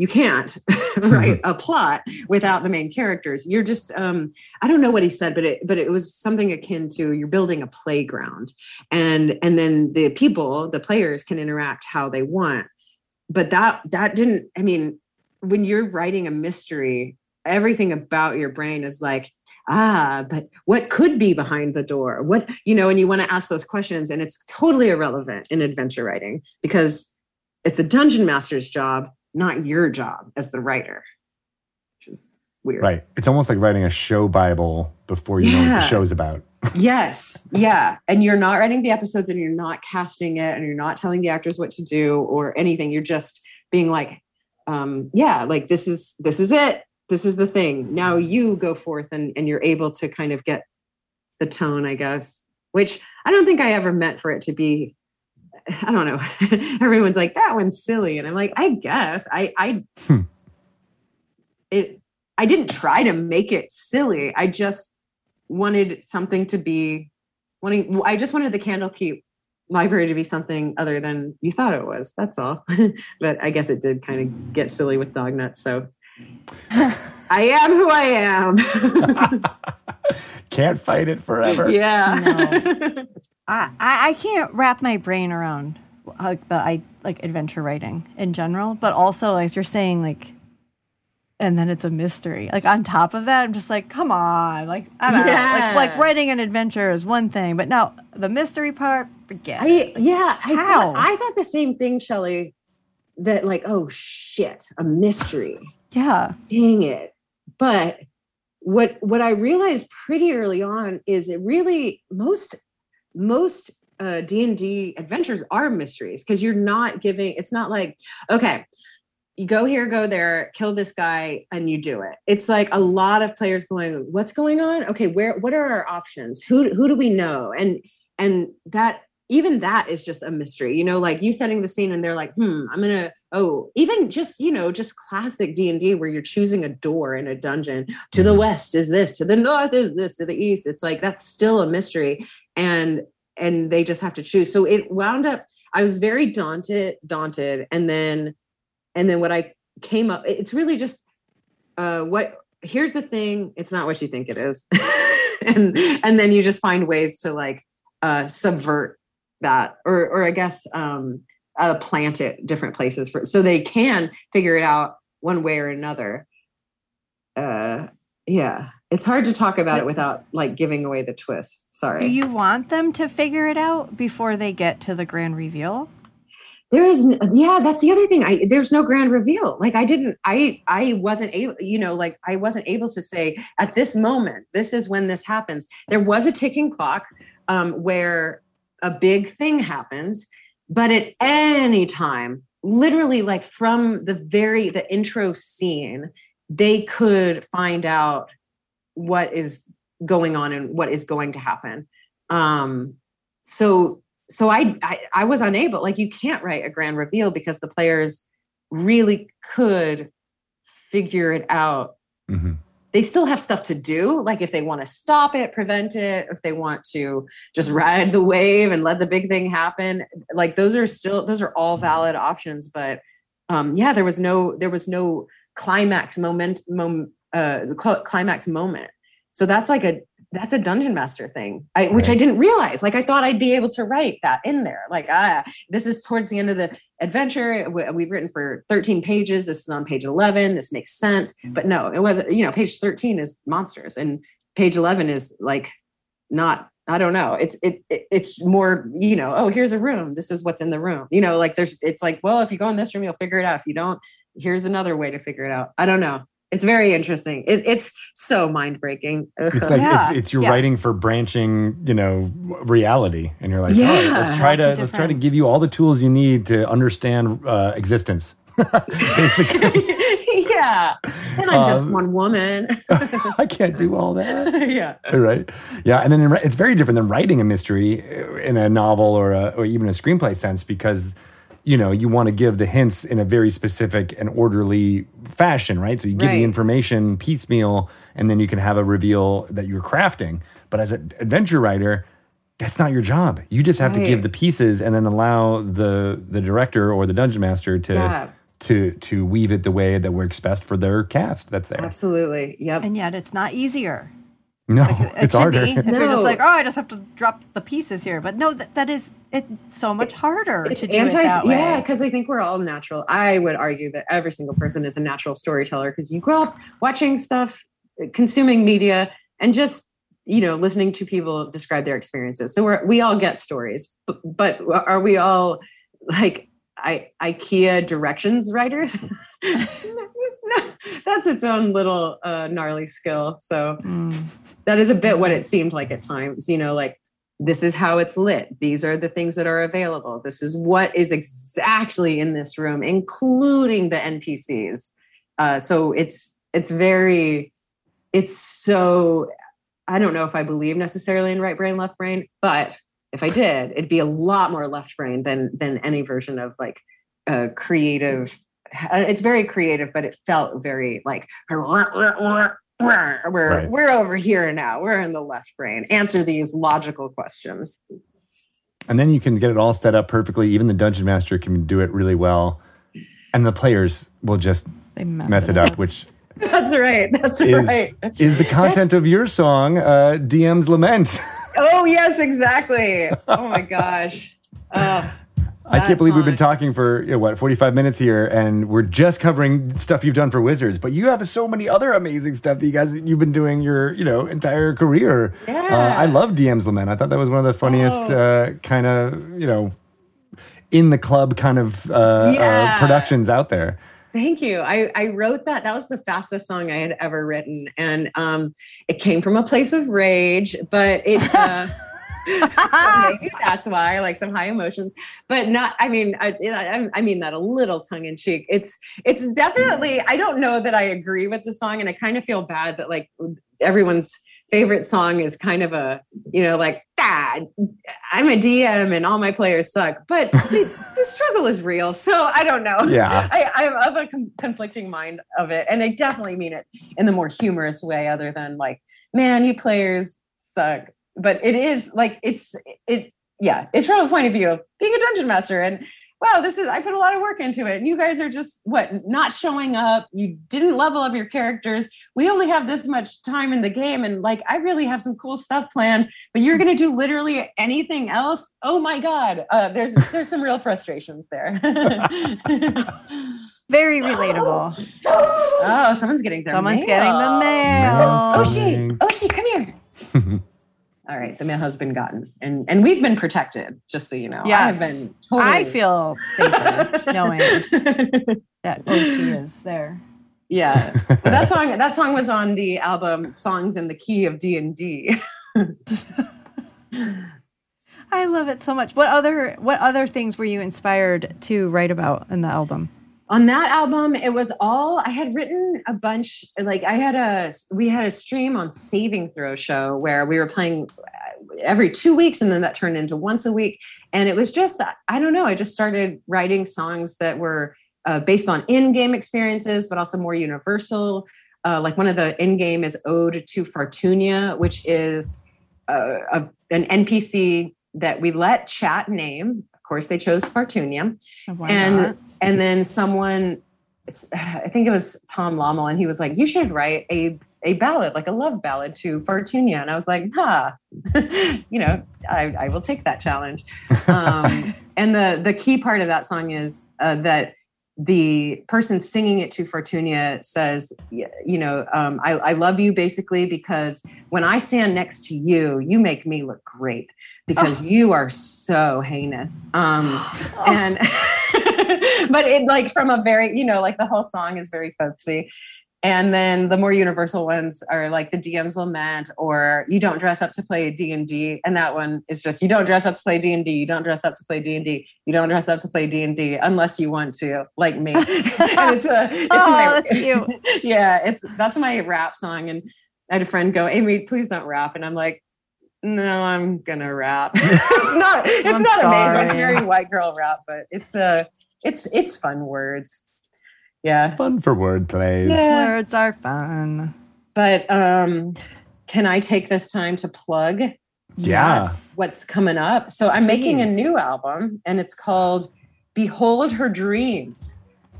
you can't write a plot without the main characters. You're just um i don't know what he said but it but it was something akin to you're building a playground. And and then the people the players can interact how they want. But that that didn't i mean when you're writing a mystery everything about your brain is like ah but what could be behind the door? What you know and you want to ask those questions and it's totally irrelevant in adventure writing because it's a dungeon master's job, not your job as the writer, which is weird. Right. It's almost like writing a show Bible before you know what Yeah. the show's about. yes yeah and you're not writing the episodes and you're not casting it and you're not telling the actors what to do or anything you're just being like um yeah like this is this is it this is the thing now you go forth and and you're able to kind of get the tone i guess which i don't think i ever meant for it to be i don't know. Everyone's like that one's silly. And i'm like i guess. I i Hmm. it i didn't try to make it silly. I just wanted something to be wanting i just wanted the candlekeep library to be something other than you thought it was. That's all. But i guess it did kind of get silly with dog nuts so i am who i am Can't fight it forever. yeah I, I I can't wrap my brain around like the I like adventure writing in general, but also as you're saying like, and then it's a mystery. Like on top of that, I'm just like, come on, like I don't know, like like writing an adventure is one thing, but now the mystery part, forget. it. I yeah, I How? thought, I thought the same thing, Shelly. That like, oh shit, a mystery. yeah, Dang it. But what what I realized pretty early on is it really most most uh D&D adventures are mysteries because you're not giving it's not like okay you go here go there kill this guy and you do it. It's like a lot of players going what's going on? Okay where what are our options? Who who do we know? And and that even that is just a mystery you know like you setting the scene and they're like hmm i'm gonna oh even just you know just classic d&d where you're choosing a door in a dungeon. To the Mhm. west is this to the north is this to the east. It's like that's still a mystery. And and they just have to choose. So it wound up i was very daunted daunted. And then and then what i came up it's really just uh what here's the thing it's not what you think it is. And and then you just find ways to like uh subvert that. Or or i guess um uh, plant it different places for so they can figure it out one way or another. Uh yeah it's hard to talk about it without like giving away the twist sorry. Do you want them to figure it out before they get to the grand reveal? there is yeah that's the other thing i there's no grand reveal like i didn't i i wasn't able you know like i wasn't able to say at this moment this is when this happens. There was a ticking clock um, where a big thing happens but at any time literally like from the very the intro scene they could find out what is going on and what is going to happen um so so I, I i was unable like you can't write a grand reveal because the players really could figure it out Mhm. They still have stuff to do like if they want to stop it prevent it if they want to just ride the wave and let the big thing happen like those are still those are all valid options but um yeah there was no there was no climax moment mom, uh cl- climax moment. So that's like a that's a dungeon master thing. I, which i didn't realize. Like i thought i'd be able to write that in there. Like ah this is towards the end of the adventure. We- we've written for 13 pages. This is on page 11 this makes sense. But no it wasn't you know page 13 is monsters and page 11 is like not i don't know. It's it, it it's more you know oh here's a room. This is what's in the room. You know like there's it's like well if you go in this room you'll figure it out. If you don't here's another way to figure it out. I don't know it's very interesting it, it's so mind breaking It's like Yeah. it's, it's you're Yeah. writing for branching, you know, reality, and you're like, Yeah. all right, let's try to Lots let's try to give you all the tools you need to understand uh, existence. Basically, yeah and i'm just Um, one woman I can't do all that. yeah right yeah and then in, it's very different than writing a mystery in a novel or, a, or even a screenplay sense because you know you want to give the hints in a very specific and orderly fashion right? So you give Right. the information piecemeal and then you can have a reveal that you're crafting. But as an adventure writer that's not your job. You just have to give the pieces and then allow the the director or the dungeon master to Yeah. to to weave it the way that works best for their cast that's there. Absolutely. Yep. And yet it's not easier. No It it's should harder be if you're just like, oh, I just have to drop the pieces here. But no, that, that is it's so much harder It's to do anti- it that way. yeah because i think we're all natural i would argue that every single person is a natural storyteller because you grow up watching stuff uh, consuming media and just you know listening to people describe their experiences so we're we all get stories but, but are we all like I, IKEA directions writers. That's its own little uh, gnarly skill. So Mm. that is a bit what it seemed like at times. You know, like this is how it's lit. These are the things that are available. This is what is exactly in this room, including the NPCs. Uh, so it's it's very, it's so. I don't know if I believe necessarily in right brain, left brain, but if I did, it'd be a lot more left brain than than any version of like uh, creative. It's very creative, but it felt very like we're Right. we're over here now. We're in the left brain. Answer these logical questions. And then you can get it all set up perfectly. Even the dungeon master can do it really well. And the players will just They mess, mess it up, which That's right. That's is, right. is the content of your song, uh, DM's Lament. Oh yes, exactly. Oh my gosh. Oh, I can't believe we've been talking for you know, what 45 minutes here, and we're just covering stuff you've done for Wizards. But you have so many other amazing stuff that you guys you've been doing your you know entire career. Yeah. Uh, I love DM's Lament. I thought that was one of the funniest Oh. uh, kind of you know in the club kind of uh, uh, Yeah. productions out there. Thank you. I, I wrote that. That was the fastest song I had ever written. And um, it came from a place of rage, but it maybe that's why, like some high emotions, but not, I mean, I, I, mean that a little tongue in cheek. It's, it's definitely, I don't know that I agree with the song. And I kind of feel bad that like everyone's favorite song is kind of a, you know, like, ah, I'm a DM and all my players suck, but the, the struggle is real. So I don't know. Yeah. I, I'm of a con- conflicting mind of it. And I definitely mean it in the more humorous way, other than like, man, you players suck. But it is like, it's, it, yeah, it's from a point of view of being a dungeon master. And wow, this is, I put a lot of work into it. And you guys are just, what, not showing up. You didn't level up your characters. We only have this much time in the game. And like, I really have some cool stuff planned, but you're going to do literally anything else. Oh my God. Uh, there's, there's some real frustrations there. Very relatable. Oh, someone's getting their Someone's mail. getting the mail. Oh, she. Oh, she. Come here. All right, the mail has been gotten, and and we've been protected. Just so you know, I have been. Totally... I feel safer knowing that Oshi is there. yeah, but that song. That song was on the album "Songs in the Key of D and D." I love it so much. What other what other things were you inspired to write about in the album? On that album it was all i had written a bunch like i had a we had a stream on saving throw show where we were playing uh, every two weeks and then that turned into once a week. And it was just i don't know i just started writing songs that were uh, based on in-game experiences but also more universal. Uh, like one of the in-game is ode to fartunia which is uh, a, an npc that we let chat name. Of course they chose fartunia. Why and not? And then someone i think it was tom lommel and he was like you should write a a ballad like a love ballad to fortunia. And i was like huh you know I, I will take that challenge. Um, and the the key part of that song is uh, that the person singing it to Fortunia says, you know, um, I, I love you basically because when I stand next to you, you make me look great because you are so heinous. Um, and but it like from a very, you know, like the whole song is very folksy. And then the more universal ones are like the DM's lament or you don't dress up to play D&D and that one is just you don't dress up to play D&D, you don't dress up to play D&D, you don't dress up to play D&D unless you want to like me. and it's a it's Oh, my, that's cute. yeah, it's that's my rap song and I had a friend go, "Amy, please don't rap." And I'm like, "No, I'm going to rap." it's not it's I'm not amazing. It's sorry. very white girl rap, but it's uh it's it's fun words. Yeah. Fun for word plays. Yeah. Words are fun. But um, can I take this time to plug Yeah. Yes. what's coming up? So I'm making a new album and it's called Behold Her Dreams.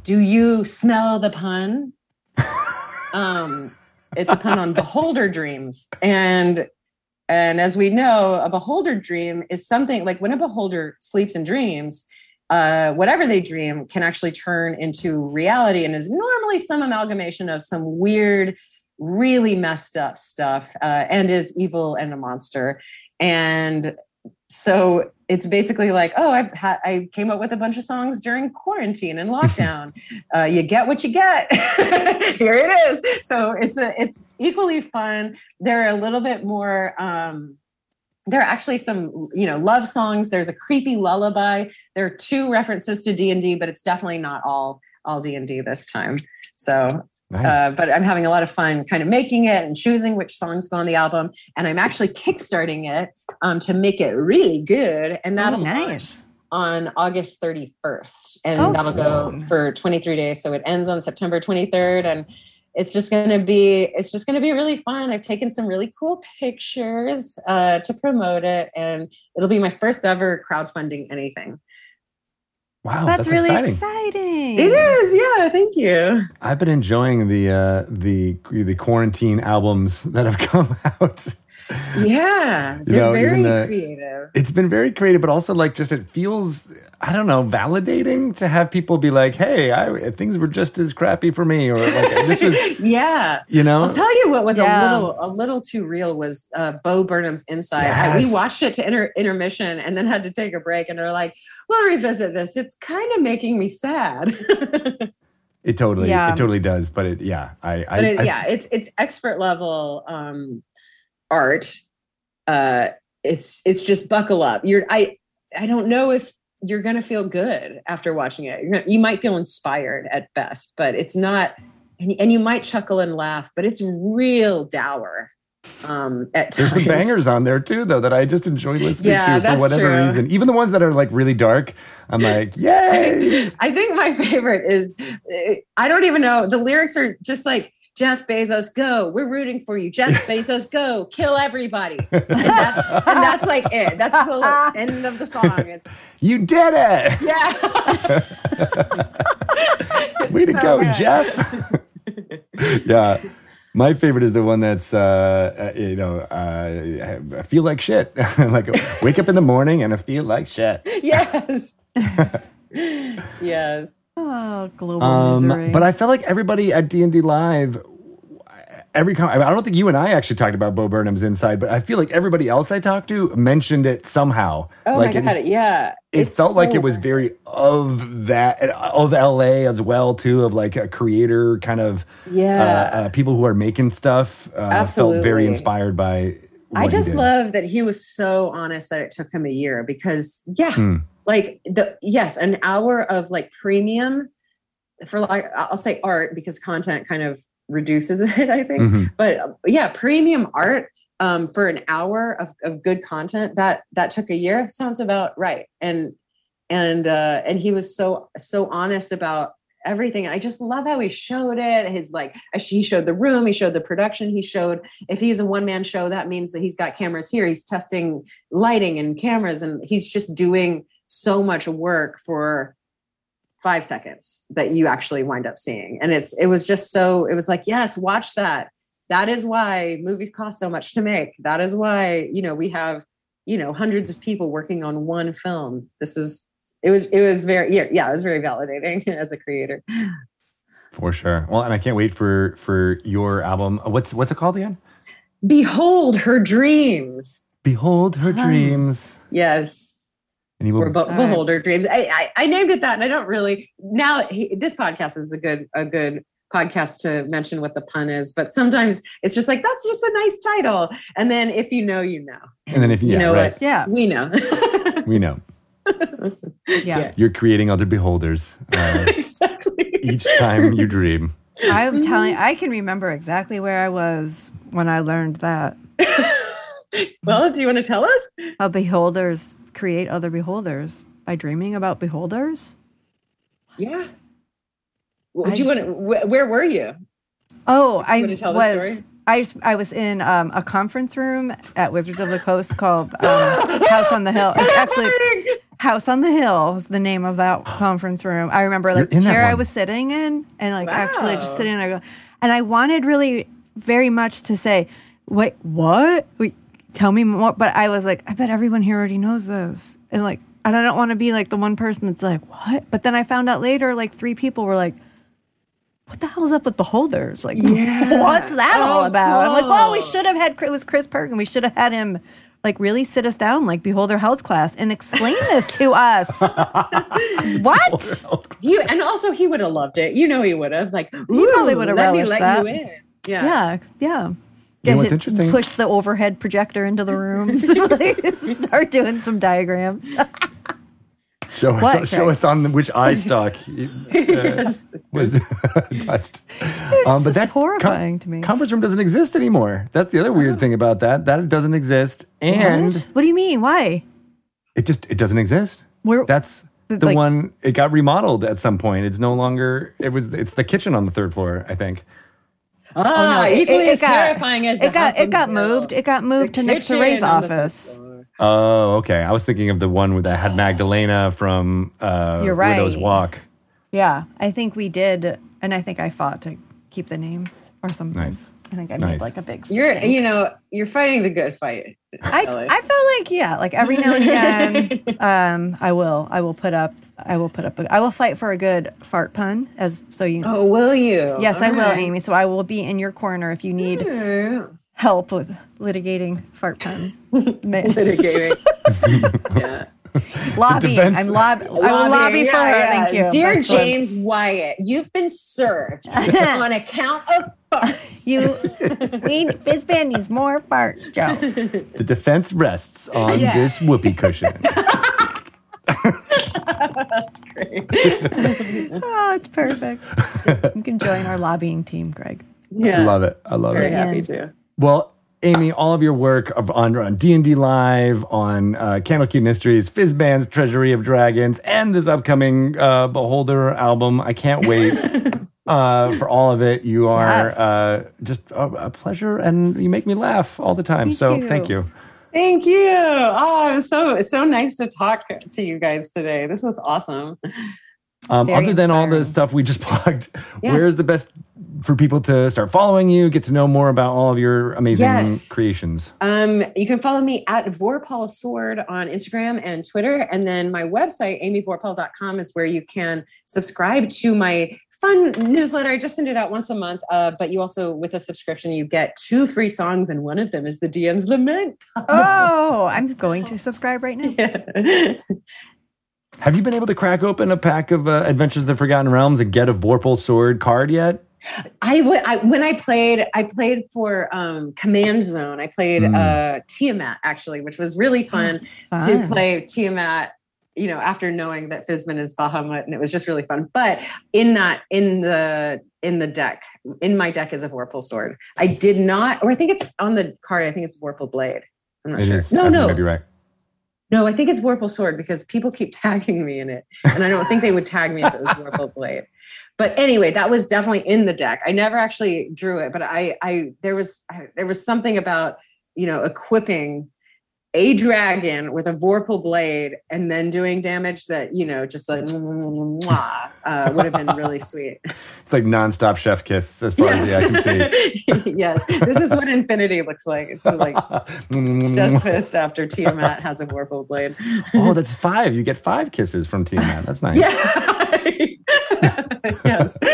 Do you smell the pun? um, it's a pun on beholder dreams. And and as we know, a beholder dream is something like when a beholder sleeps and dreams, uh, whatever they dream can actually turn into reality and is normally some amalgamation of some weird, really messed up stuff uh, and is evil and a monster. And so it's basically like, oh, I've had I came up with a bunch of songs during quarantine and lockdown. uh, you get what you get. Here it is. So it's a it's equally fun. They're a little bit more. Um, there are actually some you know love songs. There's a creepy lullaby. There are two references to D and D, but it's definitely not all all D and D this time. So Nice. uh, but I'm having a lot of fun kind of making it and choosing which songs go on the album. And I'm actually kickstarting it um, to make it really good. And Oh, that'll launch nice. on August 31st. And Oh, that'll go for 23 days. So it ends on September 23rd. And it's just going to be it's just going to be really fun i've taken some really cool pictures uh, to promote it and it'll be my first ever crowdfunding anything wow, That's, that's, really exciting. exciting. it is yeah thank you I've been enjoying the uh, the the quarantine albums that have come out. Yeah they're know, very the- creative It's been very creative, but also like just it feels I don't know validating to have people be like, "Hey, I, things were just as crappy for me," or like this was, yeah you know. I'll tell you what was Yeah. a little a little too real was uh, Bo Burnham's Inside. I- we watched it to inter- intermission and then had to take a break, and they're like, "We'll revisit this. It's kind of making me sad." It totally, Yeah. it totally does. But it, yeah, I, I, but it, I- yeah, it's it's expert level um, art. Uh, it's it's just buckle up. You're I I don't know if you're gonna feel good after watching it. You're gonna, you might feel inspired at best, but it's not. And, and you might chuckle and laugh, but it's real dour. Um, at There's some bangers on there too, though, that I just enjoy listening Yeah, to for whatever true. reason. Even the ones that are like really dark, I'm like, yay! I think my favorite is I don't even know. The lyrics are just like Jeff Bezos, go. We're rooting for you. Jeff Bezos, go. Kill everybody. And that's, and that's like it. That's the end of the song. It's you did it! yeah. Way to So go, good. Jeff! yeah. My favorite is the one that's, uh, uh, you know, uh, I feel like shit. like, wake up in the morning and I feel like shit. yes. yes. Oh, global misery. Um, but I felt like everybody at D and D Live, every com- I don't think you and I actually talked about Bo Burnham's Inside, but I feel like everybody else I talked to mentioned it somehow. Oh like my god. yeah. it It's felt like it was very of that of LA as well too of like a creator kind of Yeah. uh, uh, people who are making stuff uh, felt very inspired by. I just love that he was so honest that it took him a year because yeah, Hmm. like the yes, an hour of like premium for like I'll say art because content kind of reduces it, I think. Mhm. But yeah, premium art um, for an hour of, of good content that that took a year sounds about right. And and uh, and he was so so honest about everything. I just love how he showed it. His like uh, he showed the room, he showed the production, he showed if he's a one man show, that means that he's got cameras here. He's testing lighting and cameras, and he's just doing so much work for five seconds that you actually wind up seeing. And it's it was just so it was like, yes, watch that. That is why movies cost so much to make. That is why, you know, we have, you know, hundreds of people working on one film. This is it was it was very yeah, yeah, it was very validating as a creator. for sure. Well, and I can't wait for for your album. Uh, What's what's it called again? Behold her dreams. Behold her Huh. dreams, Yes. and you will. Or be- behold her dreams. I, I I named it that, and I don't really now. He, this podcast is a good a good podcast to mention what the pun is, but sometimes it's just like that's just a nice title, and then if you know, you know. and then if You yeah, know right, what? yeah, We know. we know yeah. you're creating other beholders uh, exactly. each time you dream. I'm telling. I can remember exactly where I was when I learned that. well, do you want to tell us? How beholders create other beholders by dreaming about beholders. Yeah. Well, do you want to, wh- where were you? Oh, I tell was. story? I, I was in um, a conference room at Wizards of the Coast called um, House on the Hill. It's actually House on the Hill is the name of that conference room. I remember like You're the chair I was sitting in and like actually just sitting there. I go- And I wanted really very much to say, wait, what? Wait, tell me more. But I was like, I bet everyone here already knows this. And like, and I don't want to be like the one person that's like, what? But then I found out later, like three people were like, what the hell's up with beholders? Like, Yeah. what's that all Oh, about? I'm like, well, we should have had, it was Chris Perkin. We should have had him like really sit us down like beholder health class and explain this to us. what? He, and also he would have loved it. You know he would have. Like, He probably would have let me relished let that. you in. Yeah. Yeah, yeah. You know what's hit- interesting? Push the overhead projector into the room. Like, Start doing some diagrams. Show us, What, show us on which eye stalk uh, was touched. Um, just horrifying to me. Conference room doesn't exist anymore. That's the other weird thing about that. That it doesn't exist, and What? What do you mean? Why? it just it doesn't exist. Where? That's the Like- one. It got remodeled at some point. It's no longer. It was. It's the kitchen on the third floor. I think. Ah, it- equally it as got- terrifying as the It got house it got the moved. It got moved The to next to Ray's on the office. Floor. Oh, okay. I was thinking of the one with that had Magdalena from uh, You're Widow's right. Walk. Yeah, I think we did, and I think I fought to keep the name or something. Nice. I think I Nice. made like a big. You're, you know, you're fighting the good fight. I I felt like yeah, like every now and again, um, I will I will put up I will put up a, I will fight for a good fart pun as so you. Know. Oh, will you? yes, I will, All right. Amy. So I will be in your corner if you need Yeah. Help with litigating fart pun. Litigating. yeah. lobbying. defense- I'm lob. I will lobby Yeah, for her. yeah. Thank you. Dear That's fun. James Wyatt, you've been served on account of farts. you we Fizban needs more fart joke. The defense rests on Yeah. this whoopee cushion. That's great. Oh, it's perfect. You can join our lobbying team, Greg. Yeah. I Love it. I love Very it. happy Yeah. to. Well, Amy, all of your work of, on on D and D Live, on uh, Candlekeep Mysteries, Fizban's Treasury of Dragons, and this upcoming uh, Beholder album. I can't wait uh, for all of it. You are Yes. uh, just a, a pleasure, and you make me laugh all the time. Thank so you. thank you. Thank you. Oh, it was so so nice to talk to you guys today. This was awesome. Um, Very other than all the stuff we just plugged, Yeah. where's the best for people to start following you, get to know more about all of your amazing Yes. creations? Um, you can follow me at Vorpal Sword on Instagram and Twitter. And then my website, amyvorpahl.com, is where you can subscribe to my fun newsletter. I just send it out once a month. Uh, but you also, with a subscription, you get two free songs, and one of them is the DM's Lament. Oh, I'm going to subscribe right now. Have you been able to crack open a pack of uh, Adventures of the Forgotten Realms and get a Vorpal Sword card yet? I, w- I when I played, I played for um, Command Zone. I played Mm. uh, Tiamat actually, which was really fun, to Fun. play Tiamat. You know, after knowing that Fizban is Bahamut, and it was just really fun. But in that, in the in the deck, in my deck is a Vorpal sword. I did not, or I think it's on the card. I think it's Vorpal blade. I'm not It sure. is. No, I no, you might right. No. I think it's Vorpal sword because people keep tagging me in it, and I don't think they would tag me if it was Vorpal blade. But anyway, that was definitely in the deck. I never actually drew it, but I, I there was there was something about you know equipping a dragon with a Vorpal blade and then doing damage that you know just like mwah, uh, would have been really sweet. It's like nonstop chef kiss as far as the eye can see. yes, this is what infinity looks like. It's like just pissed after Tiamat has a Vorpal blade. oh, that's five. You get five kisses from Tiamat. That's nice. Yeah. yes.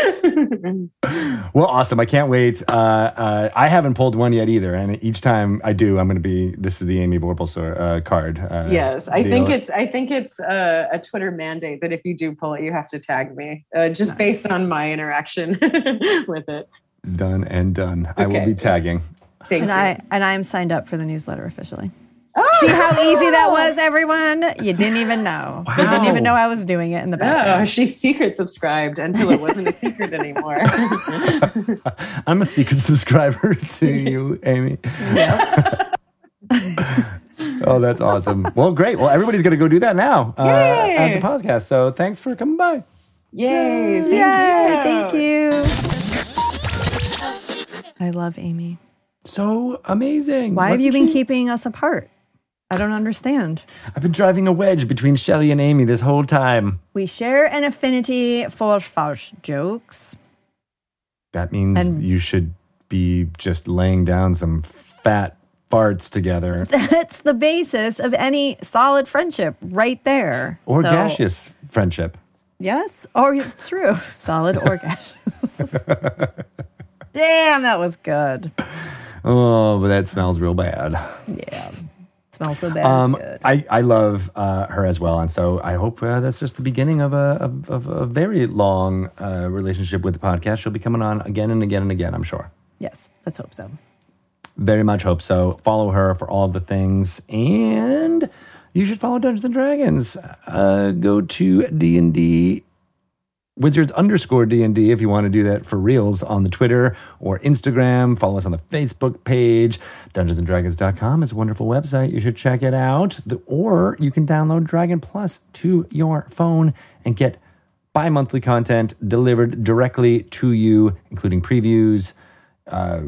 Well, awesome. I can't wait. Uh, uh, I haven't pulled one yet either. And each time I do, I'm going to be, this is the Amy Vorpahl uh, card. Uh, yes, I deal. think it's I think it's uh, a Twitter mandate that if you do pull it, you have to tag me, uh, just based on my interaction with it. done and done. I will be tagging. Thank And you. I and I'm signed up for the newsletter officially. Oh! See how easy that was, everyone? You didn't even know. You didn't even know I was doing it in the Oh, background. she's secret subscribed until it wasn't a secret anymore. I'm a secret subscriber to you, Amy. Yeah. oh, that's awesome. Well, great. Well, everybody's going to go do that now uh, Yay. at the podcast. So thanks for coming by. Yay! Thank Yay, you. thank you. I love Amy. So amazing. Why have Wasn't you been she? keeping us apart? I don't understand. I've been driving a wedge between Shelly and Amy this whole time. We share an affinity for false jokes. That means And- you should be just laying down some fat farts together That's the basis of any solid friendship right there. or So- gaseous friendship. Yes, oh, or it's true. Solid or gaseous. Damn, that was good. Oh, but that smells real bad. Yeah. Smells so bad. Um, good. I, I love uh, her as well, and so I hope uh, that's just the beginning of a of, of a very long uh, relationship with the podcast. She'll be coming on again and again and again. I'm sure. yes, let's hope so. Very much hope so. Follow her for all of the things, and you should follow Dungeons and Dragons. Uh, go to D and D Wizards underscore D and D if you want to do that for reals on the Twitter or Instagram. Follow us on the Facebook page. DungeonsandDragons.com is a wonderful website. You should check it out. Or you can download Dragon Plus to your phone and get bi-monthly content delivered directly to you, including previews, uh,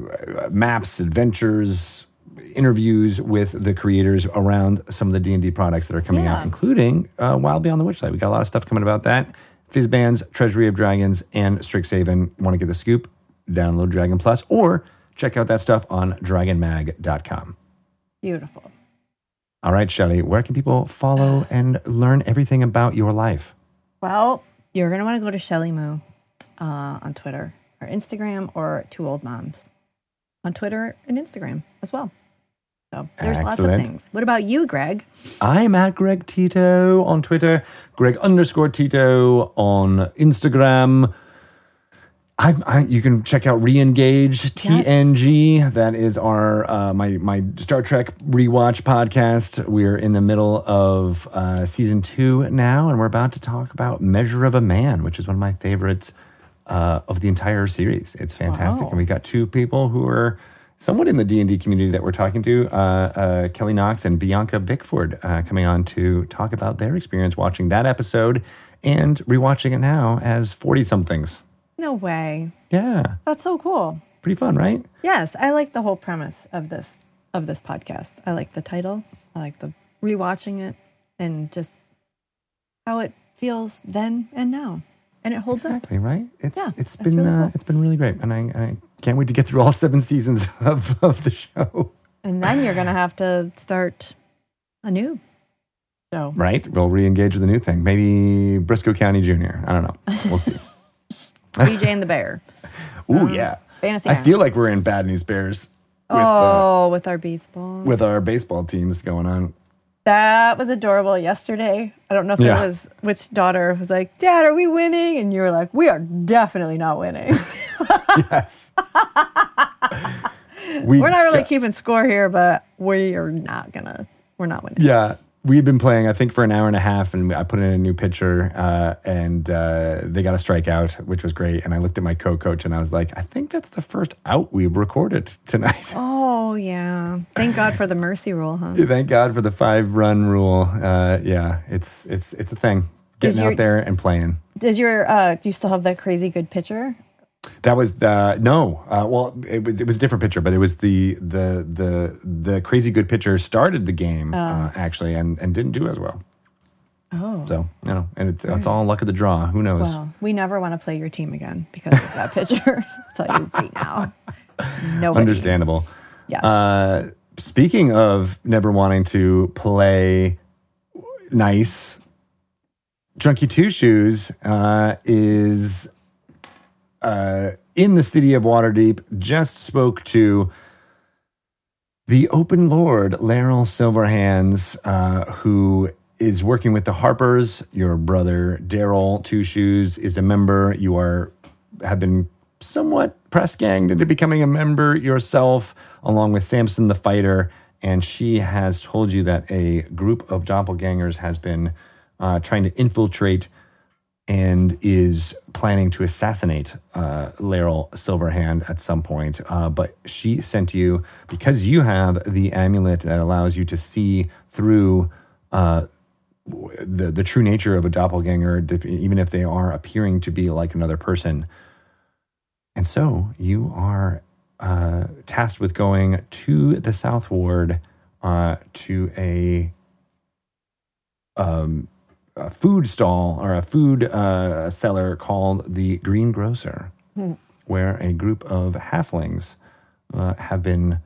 maps, adventures, interviews with the creators around some of the D&D products that are coming out, including uh, Wild Beyond the Witchlight. We got a lot of stuff coming about that. Fizban's, Treasury of Dragons, and Strixhaven. Want to get the scoop? Download Dragon Plus or check out that stuff on dragonmag.com. Beautiful. All right, Shelly, where can people follow and learn everything about your life? Well, you're going to want to go to Shelly Moo uh, on Twitter or Instagram or Two Old Moms on Twitter and Instagram as well. So there's lots of things. What about you, Greg? I'm at Greg Tito on Twitter, Greg underscore Tito on Instagram. I, I, you can check out Reengage TNG. That is our uh, my my Star Trek rewatch podcast. We're in the middle of uh, season two now, and we're about to talk about Measure of a Man, which is one of my favorites uh, of the entire series. It's fantastic, Wow. and we got two people who are somewhat in the D and D community that we're talking to, uh, uh, Kelly Knox and Bianca Bickford, uh, coming on to talk about their experience watching that episode and rewatching it now as forty somethings. No way. Yeah, That's so cool. pretty fun, right? Yes, I like the whole premise of this of this podcast. I like the title. I like the rewatching it and just how it feels then and now, and it holds up. Exactly, right? It's Yeah, it's that's been really uh, cool. it's been really great, and I, I can't wait to get through all seven seasons of of the show. And then you're gonna have to start a new show. Right? We'll re-engage with a new thing. Maybe Brisco County Junior. I don't know. We'll see. BJ and the Bear. Ooh, yeah. Fantasy. I Island. feel like we're in Bad News Bears with uh, oh, with our baseball. with our baseball teams going on. That was adorable yesterday. I don't know if Yeah. it was which daughter was like, Dad, are we winning? And you were like, We are definitely not winning. Yes. we, we're not really keeping score here, but we are not gonna we're not winning. Yeah, we've been playing, I think, for an hour and a half, and I put in a new pitcher, uh, and uh, they got a strikeout, which was great. And I looked at my co-coach, and I was like, I think that's the first out we've recorded tonight. Oh yeah. Thank God for the mercy rule, huh? Thank God for the five-run rule. Uh, yeah, it's it's it's a thing. Getting your- out there and playing. Does your uh do you still have that crazy good pitcher? That was the no. Uh, well, it was it was a different pitcher, but it was the the the the crazy good pitcher started the game uh, actually, and and didn't do as well. Oh. So you know, and it's, it's all luck of the draw. Who knows? Well, we never want to play your team again because of that pitcher. I'll tell you right now. Nobody. Understandable. Yes. Uh, speaking of never wanting to play nice, Chunky Two Shoes uh, is uh, in the city of Waterdeep. Just spoke to the Open Lord, Laeral Silverhands, uh, who is working with the Harpers. Your brother Daryl Two Shoes is a member. You are have been somewhat press ganged into becoming a member yourself, along with Samson the Fighter. And she has told you that a group of doppelgangers has been uh, trying to infiltrate and is planning to assassinate uh, Laeral Silverhand at some point. Uh, but she sent you because you have the amulet that allows you to see through uh, the the true nature of a doppelganger, even if they are appearing to be like another person. And so you are uh, tasked with going to the South Ward uh, to a um, a food stall or a food uh, seller called the Green Grocer, where a group of halflings uh, have been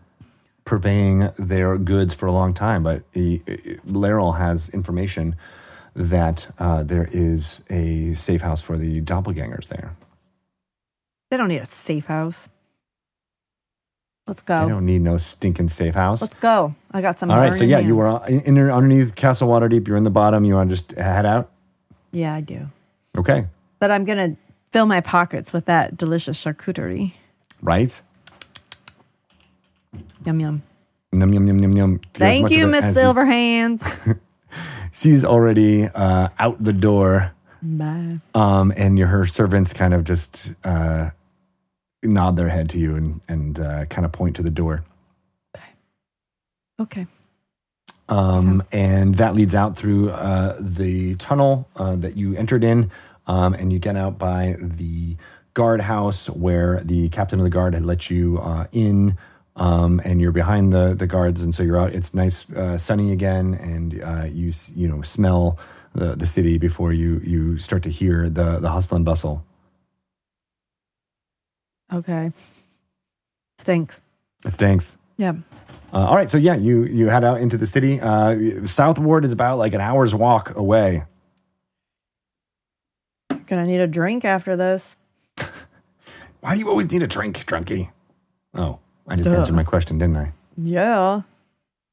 purveying their goods for a long time. But Laeral has information that uh, there is a safe house for the doppelgangers there. They don't need a safe house. Let's go. I don't need no stinking safe house. Let's go. I got some. All right, so yeah, you were in, in underneath Castle Waterdeep. You're in the bottom. You want to just head out? Yeah, I do. Okay, But I'm gonna fill my pockets with that delicious charcuterie. right? Yum yum. Num yum yum yum yum. Thank you, Miss Silverhands. She's already uh, out the door, Bye. um, and your her servants kind of just uh, nod their head to you and and uh, kind of point to the door. Okay. Um, and that leads out through uh, the tunnel uh, that you entered in, um, and you get out by the guardhouse where the captain of the guard had let you uh, in. Um, and you're behind the the guards, and so you're out. It's nice, uh, sunny again, and uh, you you know smell the the city before you you start to hear the the hustle and bustle. Okay. Stinks. It stinks. Yeah. Uh, all right, so yeah, you you head out into the city. Uh, South Ward is about like an hour's walk away. Gonna need a drink after this. Why do you always need a drink, drunkie? Oh, I just Duh. answered my question, didn't I? Yeah.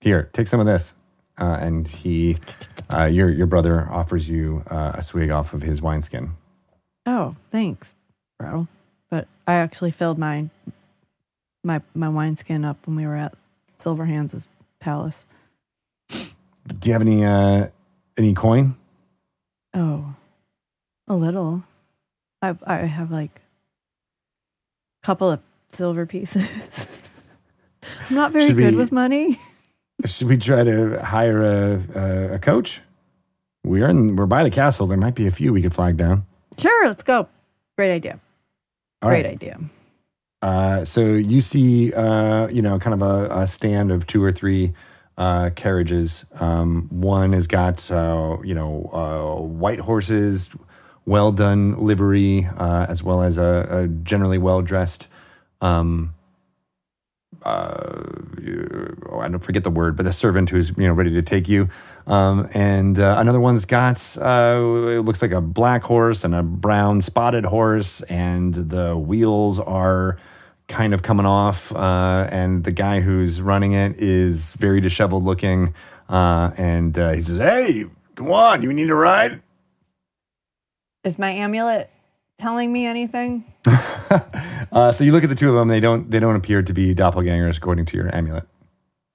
Here, take some of this. Uh, and he, uh, your your brother offers you uh, a swig off of his wineskin. Oh, thanks, bro. I actually filled my my my wineskin up when we were at Silverhands' palace. Do you have any uh, any coin? Oh, a little. I I have like a couple of silver pieces. I'm not very Should good we- with money. Should we try to hire a a, a coach? We're in we're by the castle. There might be a few we could flag down. Sure, let's go. Great idea. All Great right. idea. Uh, so you see, uh, you know, kind of a, a stand of two or three uh, carriages. Um, one has got, uh, you know, uh, white horses, well done livery, uh, as well as a, a generally well dressed. Um, uh, oh, I don't forget the word, but the servant who's you know ready to take you. Um, and uh, another one's got uh, it looks like a black horse and a brown spotted horse, and the wheels are kind of coming off. Uh, and the guy who's running it is very disheveled looking, uh, and uh, he says, "Hey, come on, you need a ride." Is my amulet telling me anything? uh, so you look at the two of them; they don't they don't appear to be doppelgangers according to your amulet.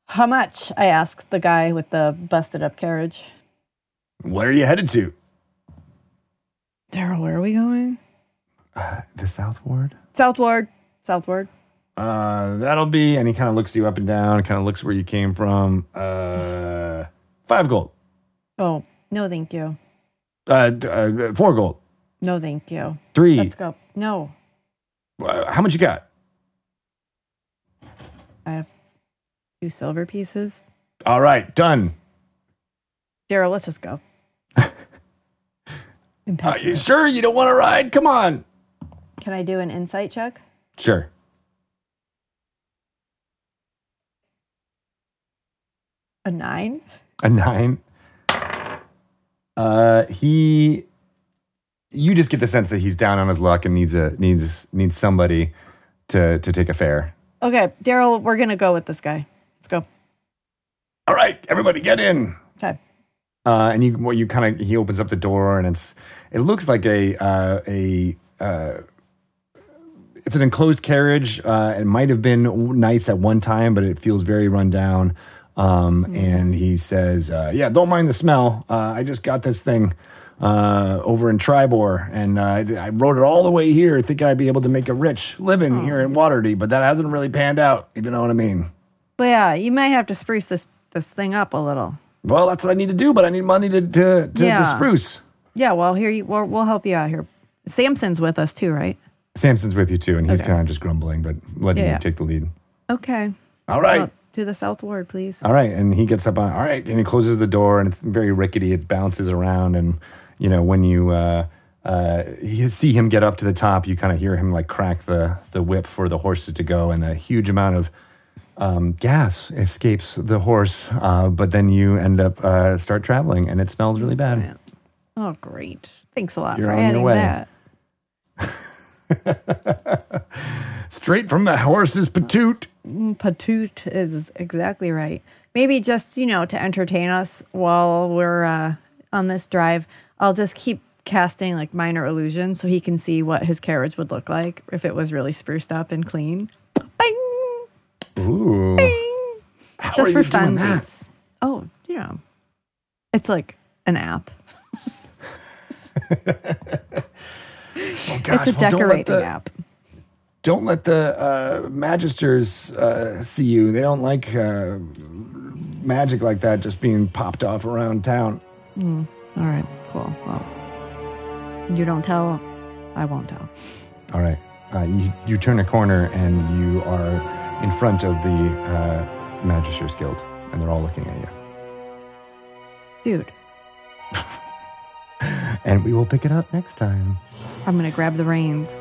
How much? I asked the guy with the busted up carriage. Where are you headed to? Daryl, where are we going? The South Ward. Southward. Southward. Uh, that'll be, and he kind of looks you up and down, kind of looks where you came from. Uh, five gold. Oh, no, thank you. Uh, uh, four gold. No, thank you. Three. Let's go. No, Uh, how much you got? I have two silver pieces. All right, done. Daryl, let's just go. Are you sure you don't want to ride? Come on. Can I do an insight check? Sure. A nine? A nine. Uh, he. You just get the sense that he's down on his luck and needs a needs needs somebody to to take a fare. Okay, Daryl, we're gonna go with this guy. Let's go. All right, everybody, get in. Okay. uh, and you well, you kind of he opens up the door and it's it looks like a uh, a uh, it's an enclosed carriage. Uh, it might have been nice at one time, but it feels very run down. Um, And he says, uh, "Yeah, don't mind the smell. Uh, I just got this thing uh, over in Triboar, and uh, I rode it all the way here, thinking I'd be able to make a rich living here in Waterdeep, but that hasn't really panned out. If you know what I mean." But yeah, you might have to spruce this this thing up a little. Well, that's what I need to do, but I need money to to, to, Yeah. to spruce. Yeah, well, here you we'll, we'll help you out here. Samson's with us too, right? Samson's with you too, and he's Okay. kind of just grumbling, but letting Yeah, you yeah. take the lead. Okay. All right. Well, to the south ward, please. All right. And he gets up on, all right. And he closes the door and it's very rickety. It bounces around. And, you know, when you, uh, uh, you see him get up to the top, you kind of hear him like crack the, the whip for the horses to go. And a huge amount of um, gas escapes the horse. Uh, but then you end up, uh, start traveling and it smells really bad. Oh, great. Thanks a lot You're for adding that. Straight from the horse's patoot. Patoot is exactly right. Maybe just, you know, to entertain us while we're uh, on this drive, I'll just keep casting like minor illusions so he can see what his carriage would look like if it was really spruced up and clean. Bing! Ooh. Bing! How just for funsies. Oh, you know, it's like an app. Oh, gosh, it's a well, decorating the- app. Don't let the uh, magisters uh, see you. They don't like uh, magic like that just being popped off around town. All right, cool. Well, you don't tell, I won't tell. All right. Uh, you, you turn a corner and you are in front of the uh, Magisters Guild, and they're all looking at you. Dude, And we will pick it up next time. I'm gonna grab the reins.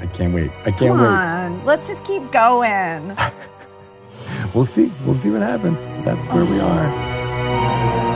I can't wait. I can't Come wait. on, let's just keep going. We'll see. We'll see what happens. That's where we are.